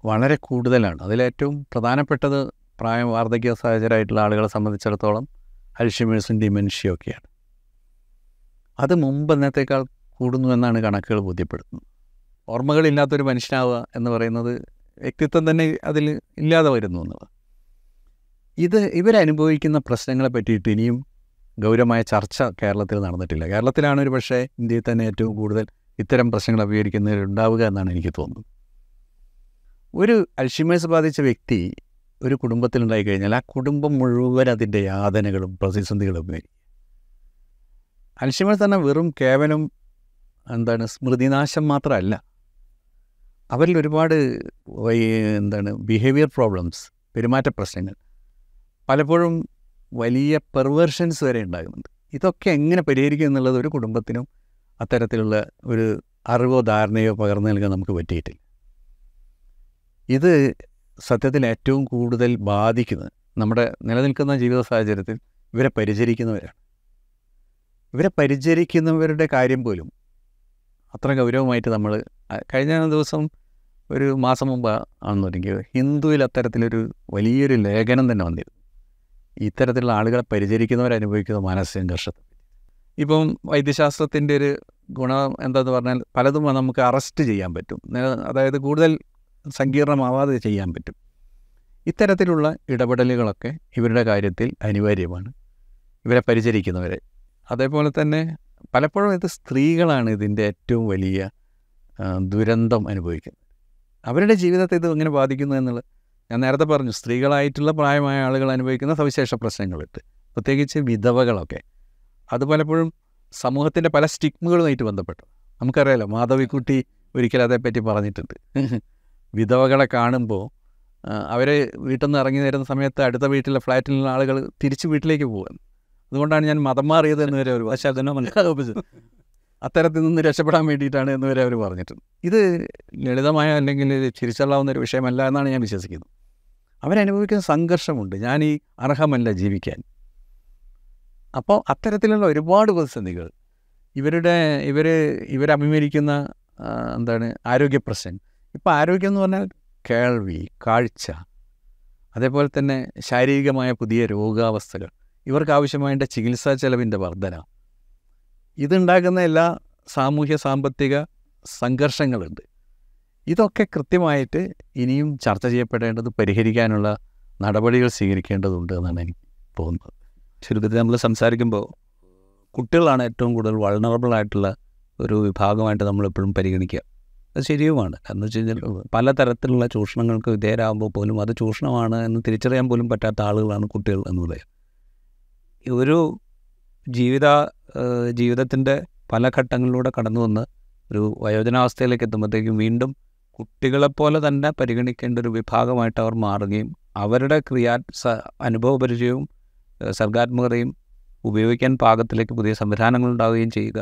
വളരെ കൂടുതലാണ്. അതിലേറ്റവും പ്രധാനപ്പെട്ടത് പ്രായം വാർദ്ധക്യ സാഹചര്യമായിട്ടുള്ള ആളുകളെ സംബന്ധിച്ചിടത്തോളം അൽഷിമേഴ്സും ഡിമെൻഷ്യ ഒക്കെയാണ്. അത് മുമ്പ് എന്നത്തേക്കാൾ കൂടുന്നു എന്നാണ് കണക്കുകൾ ബോധ്യപ്പെടുത്തുന്നത്. ഓർമ്മകളില്ലാത്തൊരു മനുഷ്യനാവുക എന്ന് പറയുന്നത് വ്യക്തിത്വം തന്നെ അതിൽ ഇല്ലാതെ വരുന്നു എന്നുള്ളത്. ഇത് ഇവരനുഭവിക്കുന്ന പ്രശ്നങ്ങളെ പറ്റിയിട്ട് ഇനിയും ഗൗരവമായ ചർച്ച കേരളത്തിൽ നടന്നിട്ടില്ല. കേരളത്തിലാണ് ഒരു പക്ഷേ ഇന്ത്യയിൽ തന്നെ ഏറ്റവും കൂടുതൽ ഇത്തരം പ്രശ്നങ്ങൾ അഭിമുഖീകരിക്കുന്നവർ ഉണ്ടാവുക എന്നാണ് എനിക്ക് തോന്നുന്നത്. ഒരു അൽഷിമേഴ്സ് ബാധിച്ച വ്യക്തി ഒരു കുടുംബത്തിലുണ്ടായി കഴിഞ്ഞാൽ ആ കുടുംബം മുഴുവൻ അതിന്റെ യാതനകളും പ്രതിസന്ധികളും അൽഷിമേഴ്സ് തന്നെ വെറും കേവലം എന്താണ് സ്മൃതിനാശം മാത്രമല്ല. അവരിൽ ഒരുപാട് എന്താണ് ബിഹേവിയർ പ്രോബ്ലംസ് പെരുമാറ്റ പ്രശ്നങ്ങൾ പലപ്പോഴും വലിയ പെർവേർഷൻസ് വരെ ഉണ്ടാകുന്നുണ്ട്. ഇതൊക്കെ എങ്ങനെ പരിഹരിക്കും എന്നുള്ളത് ഒരു കുടുംബത്തിനും അത്തരത്തിലുള്ള ഒരു അറിവോ ധാരണയോ പകർന്നു നൽകാൻ നമുക്ക് പറ്റിയിട്ടില്ല. ഇത് സത്യത്തിൽ ഏറ്റവും കൂടുതൽ ബാധിക്കുന്നത് നമ്മുടെ നിലനിൽക്കുന്ന ജീവിത സാഹചര്യത്തിൽ ഇവരെ പരിചരിക്കുന്നവരാണ്. ഇവരെ പരിചരിക്കുന്നവരുടെ കാര്യം പോലും. അത്ര ഗൗരവമായിട്ട് നമ്മൾ കഴിഞ്ഞ ദിവസം ഒരു മാസം മുമ്പ് ആണെന്നുണ്ടെങ്കിൽ ഹിന്ദുവിൽ അത്തരത്തിലൊരു വലിയൊരു ലേഖനം തന്നെ വന്നിരുന്നു. ഇത്തരത്തിലുള്ള ആളുകളെ പരിചരിക്കുന്നവർ അനുഭവിക്കുന്ന മാനസിക സംഘർഷത്തെ ഇപ്പം വൈദ്യശാസ്ത്രത്തിന്റെ ഒരു ഗുണം എന്താണെന്ന് പറഞ്ഞാൽ പലതും നമുക്ക് അറസ്റ്റ് ചെയ്യാൻ പറ്റും. അതായത് കൂടുതൽ സങ്കീർണമാവാതെ ചെയ്യാൻ പറ്റും. ഇത്തരത്തിലുള്ള ഇടപെടലുകളൊക്കെ ഇവരുടെ കാര്യത്തിൽ അനിവാര്യമാണ്. ഇവരെ പരിചരിക്കുന്നവരെ. അതേപോലെ തന്നെ പലപ്പോഴും ഇത് സ്ത്രീകളാണ് ഇതിന്റെ ഏറ്റവും വലിയ ദുരന്തം അനുഭവിക്കുന്നത്. അവരുടെ ജീവിതത്തെ ഇത് എങ്ങനെ ബാധിക്കുന്നു എന്നുള്ളത് ഞാൻ നേരത്തെ പറഞ്ഞു സ്ത്രീകളായിട്ടുള്ള പ്രായമായ ആളുകൾ അനുഭവിക്കുന്ന സവിശേഷ പ്രശ്നങ്ങളുണ്ട്. പ്രത്യേകിച്ച് വിധവകളൊക്കെ. അത് പലപ്പോഴും സമൂഹത്തിന്റെ പല സ്റ്റിഗ്മകളുമായിട്ട് ബന്ധപ്പെട്ടു. നമുക്കറിയാലോ മാധവിക്കുട്ടി ഒരിക്കലും അതേപ്പറ്റി പറഞ്ഞിട്ടുണ്ട്. വിധവകളെ കാണുമ്പോൾ അവരെ വീട്ടിൽ നിന്ന് ഇറങ്ങി നേരുന്ന സമയത്ത് അടുത്ത വീട്ടിലെ ഫ്ലാറ്റിലുള്ള ആളുകൾ തിരിച്ച് വീട്ടിലേക്ക് പോകും അതുകൊണ്ടാണ് ഞാൻ മതം മാറിയത് എന്ന് വരെ അവർ പക്ഷേ അതിനോ അത്തരത്തിൽ നിന്ന് രക്ഷപ്പെടാൻ വേണ്ടിയിട്ടാണ് എന്ന് വരെ അവർ പറഞ്ഞിട്ടുണ്ട്. ഇത് ലളിതമായ അല്ലെങ്കിൽ തിരിച്ചറിയാവുന്ന ഒരു വിഷയമല്ല എന്നാണ് ഞാൻ വിശ്വസിക്കുന്നത്. അവരനുഭവിക്കുന്ന സംഘർഷമുണ്ട്. ഞാൻ ഈ അർഹമല്ല ജീവിക്കാൻ. അപ്പോൾ അത്തരത്തിലുള്ള ഒരുപാട് പ്രതിസന്ധികൾ ഇവരുടെ ഇവർ ഇവരഭിമുഖീകരിക്കുന്ന എന്താണ് ആരോഗ്യ പ്രശ്നം. ഇപ്പോൾ ആരോഗ്യം എന്ന് പറഞ്ഞാൽ കേൾവി കാഴ്ച അതേപോലെ തന്നെ ശാരീരികമായ പുതിയ രോഗാവസ്ഥകൾ. ഇവർക്ക് ആവശ്യമായ ചികിത്സാ ചെലവിന്റെ വർധന. ഇതുണ്ടാക്കുന്ന എല്ലാ സാമൂഹ്യ സാമ്പത്തിക സംഘർഷങ്ങളുണ്ട്. ഇതൊക്കെ കൃത്യമായിട്ട് ഇനിയും ചർച്ച ചെയ്യപ്പെടേണ്ടത് പരിഹരിക്കാനുള്ള നടപടികൾ സ്വീകരിക്കേണ്ടതുണ്ട് എന്നാണ് എനിക്ക് തോന്നുന്നത്. ചുരുക്കത്തിൽ നമ്മൾ സംസാരിക്കുമ്പോൾ കുട്ടികളാണ് ഏറ്റവും കൂടുതൽ വൾണറബിൾ ആയിട്ടുള്ള ഒരു വിഭാഗമായിട്ട് നമ്മളെപ്പോഴും പരിഗണിക്കുക. അത് ശരിയുമാണ്. കാരണം വെച്ച് കഴിഞ്ഞാൽ പലതരത്തിലുള്ള ചൂഷണങ്ങൾക്ക് വിധേയരാകുമ്പോൾ പോലും അത് ചൂഷണമാണ് എന്ന് തിരിച്ചറിയാൻ പോലും പറ്റാത്ത ആളുകളാണ് കുട്ടികൾ എന്ന് പറയാം. ഈ ഒരു ജീവിത ജീവിതത്തിന്റെ പല ഘട്ടങ്ങളിലൂടെ കടന്നു വന്ന് ഒരു വയോജനാവസ്ഥയിലേക്ക് എത്തുമ്പോഴത്തേക്കും വീണ്ടും കുട്ടികളെപ്പോലെ തന്നെ പരിഗണിക്കേണ്ട ഒരു വിഭാഗമായിട്ട് അവർ മാറുകയും അവരുടെ ക്രിയാ സ അനുഭവപരിചയവും സർഗാത്മകതയും ഉപയോഗിക്കാൻ പാകത്തിലേക്ക് പുതിയ സംവിധാനങ്ങൾ ഉണ്ടാവുകയും ചെയ്യുക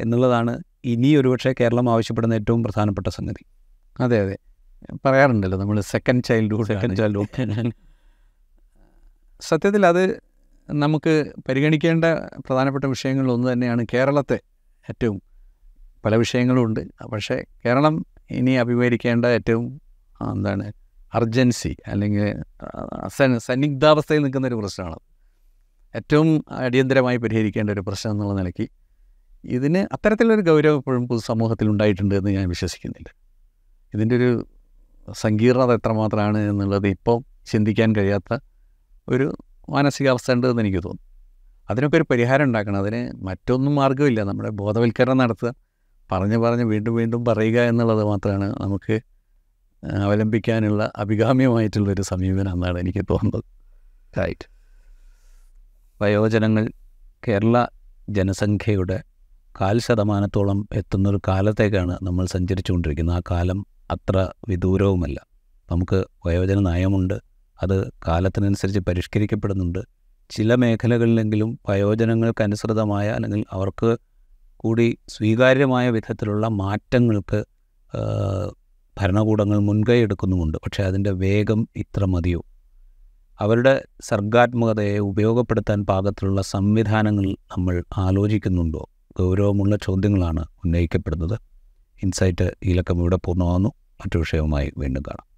എന്നുള്ളതാണ് ഇനി ഒരുപക്ഷെ കേരളം ആവശ്യപ്പെടുന്ന ഏറ്റവും പ്രധാനപ്പെട്ട സംഗതി. അതെ അതെ. പറയാറുണ്ടല്ലോ നമ്മൾ സെക്കൻഡ് ചൈൽഡ്ഹുഡ് സെക്കൻഡ് ചൈൽഡ്ഹുഡ് സത്യത്തിൽ അത് നമുക്ക് പരിഗണിക്കേണ്ട പ്രധാനപ്പെട്ട വിഷയങ്ങളിൽ ഒന്ന് തന്നെയാണ് കേരളത്തെ ഏറ്റവും പല വിഷയങ്ങളും ഉണ്ട്. പക്ഷേ കേരളം ഇനി അഭിമുഖീകരിക്കേണ്ട ഏറ്റവും എന്താണ് അർജൻസി അല്ലെങ്കിൽ സന്നിഗ്ധാവസ്ഥയിൽ നിൽക്കുന്ന ഒരു പ്രശ്നമാണ്. ഏറ്റവും അടിയന്തരമായി പരിഹരിക്കേണ്ട ഒരു പ്രശ്നം എന്നുള്ള നിലയ്ക്ക് ഇതിന് അത്തരത്തിലൊരു ഗൗരവം ഇപ്പോഴും പൊതുസമൂഹത്തിൽ ഉണ്ടായിട്ടുണ്ട് എന്ന് ഞാൻ വിശ്വസിക്കുന്നില്ല. ഇതിന്റെ ഒരു സങ്കീർണത എത്രമാത്രമാണ് എന്നുള്ളത് ഇപ്പോൾ ചിന്തിക്കാൻ കഴിയാത്ത ഒരു മാനസികാവസ്ഥ ഉണ്ട് എന്ന് എനിക്ക് തോന്നുന്നു. അതിനൊക്കെ ഒരു പരിഹാരം ഉണ്ടാക്കണം. അതിന് മറ്റൊന്നും മാർഗമില്ല. നമ്മുടെ ബോധവൽക്കരണം നടത്തുക പറഞ്ഞ് പറഞ്ഞ് വീണ്ടും വീണ്ടും പറയുക എന്നുള്ളത് മാത്രമാണ് നമുക്ക് അവലംബിക്കാനുള്ള അഭികാമ്യമായിട്ടുള്ളൊരു സമീപനം എന്നാണ് എനിക്ക് തോന്നുന്നത്. റൈറ്റ് വയോജനങ്ങൾ കേരള ജനസംഖ്യയുടെ കാൽ ശതമാനത്തോളം എത്തുന്നൊരു കാലത്തേക്കാണ് നമ്മൾ സഞ്ചരിച്ചുകൊണ്ടിരിക്കുന്നത്. ആ കാലം അത്ര വിദൂരവുമല്ല. നമുക്ക് വയോജന നയമുണ്ട്. അത് കാലത്തിനനുസരിച്ച് പരിഷ്കരിക്കപ്പെടുന്നുണ്ട്. ചില മേഖലകളിലെങ്കിലും വയോജനങ്ങൾക്കനുസൃതമായ അല്ലെങ്കിൽ അവർക്ക് കൂടി സ്വീകാര്യമായ വിധത്തിലുള്ള മാറ്റങ്ങൾക്ക് ഭരണകൂടങ്ങൾ മുൻകൈ എടുക്കുന്നുമുണ്ട്. പക്ഷേ അതിന്റെ വേഗം ഇത്ര മതിയോ? അവരുടെ സർഗാത്മകതയെ ഉപയോഗപ്പെടുത്താൻ പാകത്തിലുള്ള സംവിധാനങ്ങൾ നമ്മൾ ആലോചിക്കുന്നുണ്ടോ? ഗൗരവമുള്ള ചോദ്യങ്ങളാണ് ഉന്നയിക്കപ്പെടുന്നത്. ഇൻസൈറ്റ് ഈ ലക്കം ഇവിടെ പൂർണമാകുന്നു. മറ്റു വിഷയവുമായി വീണ്ടും കാണാം.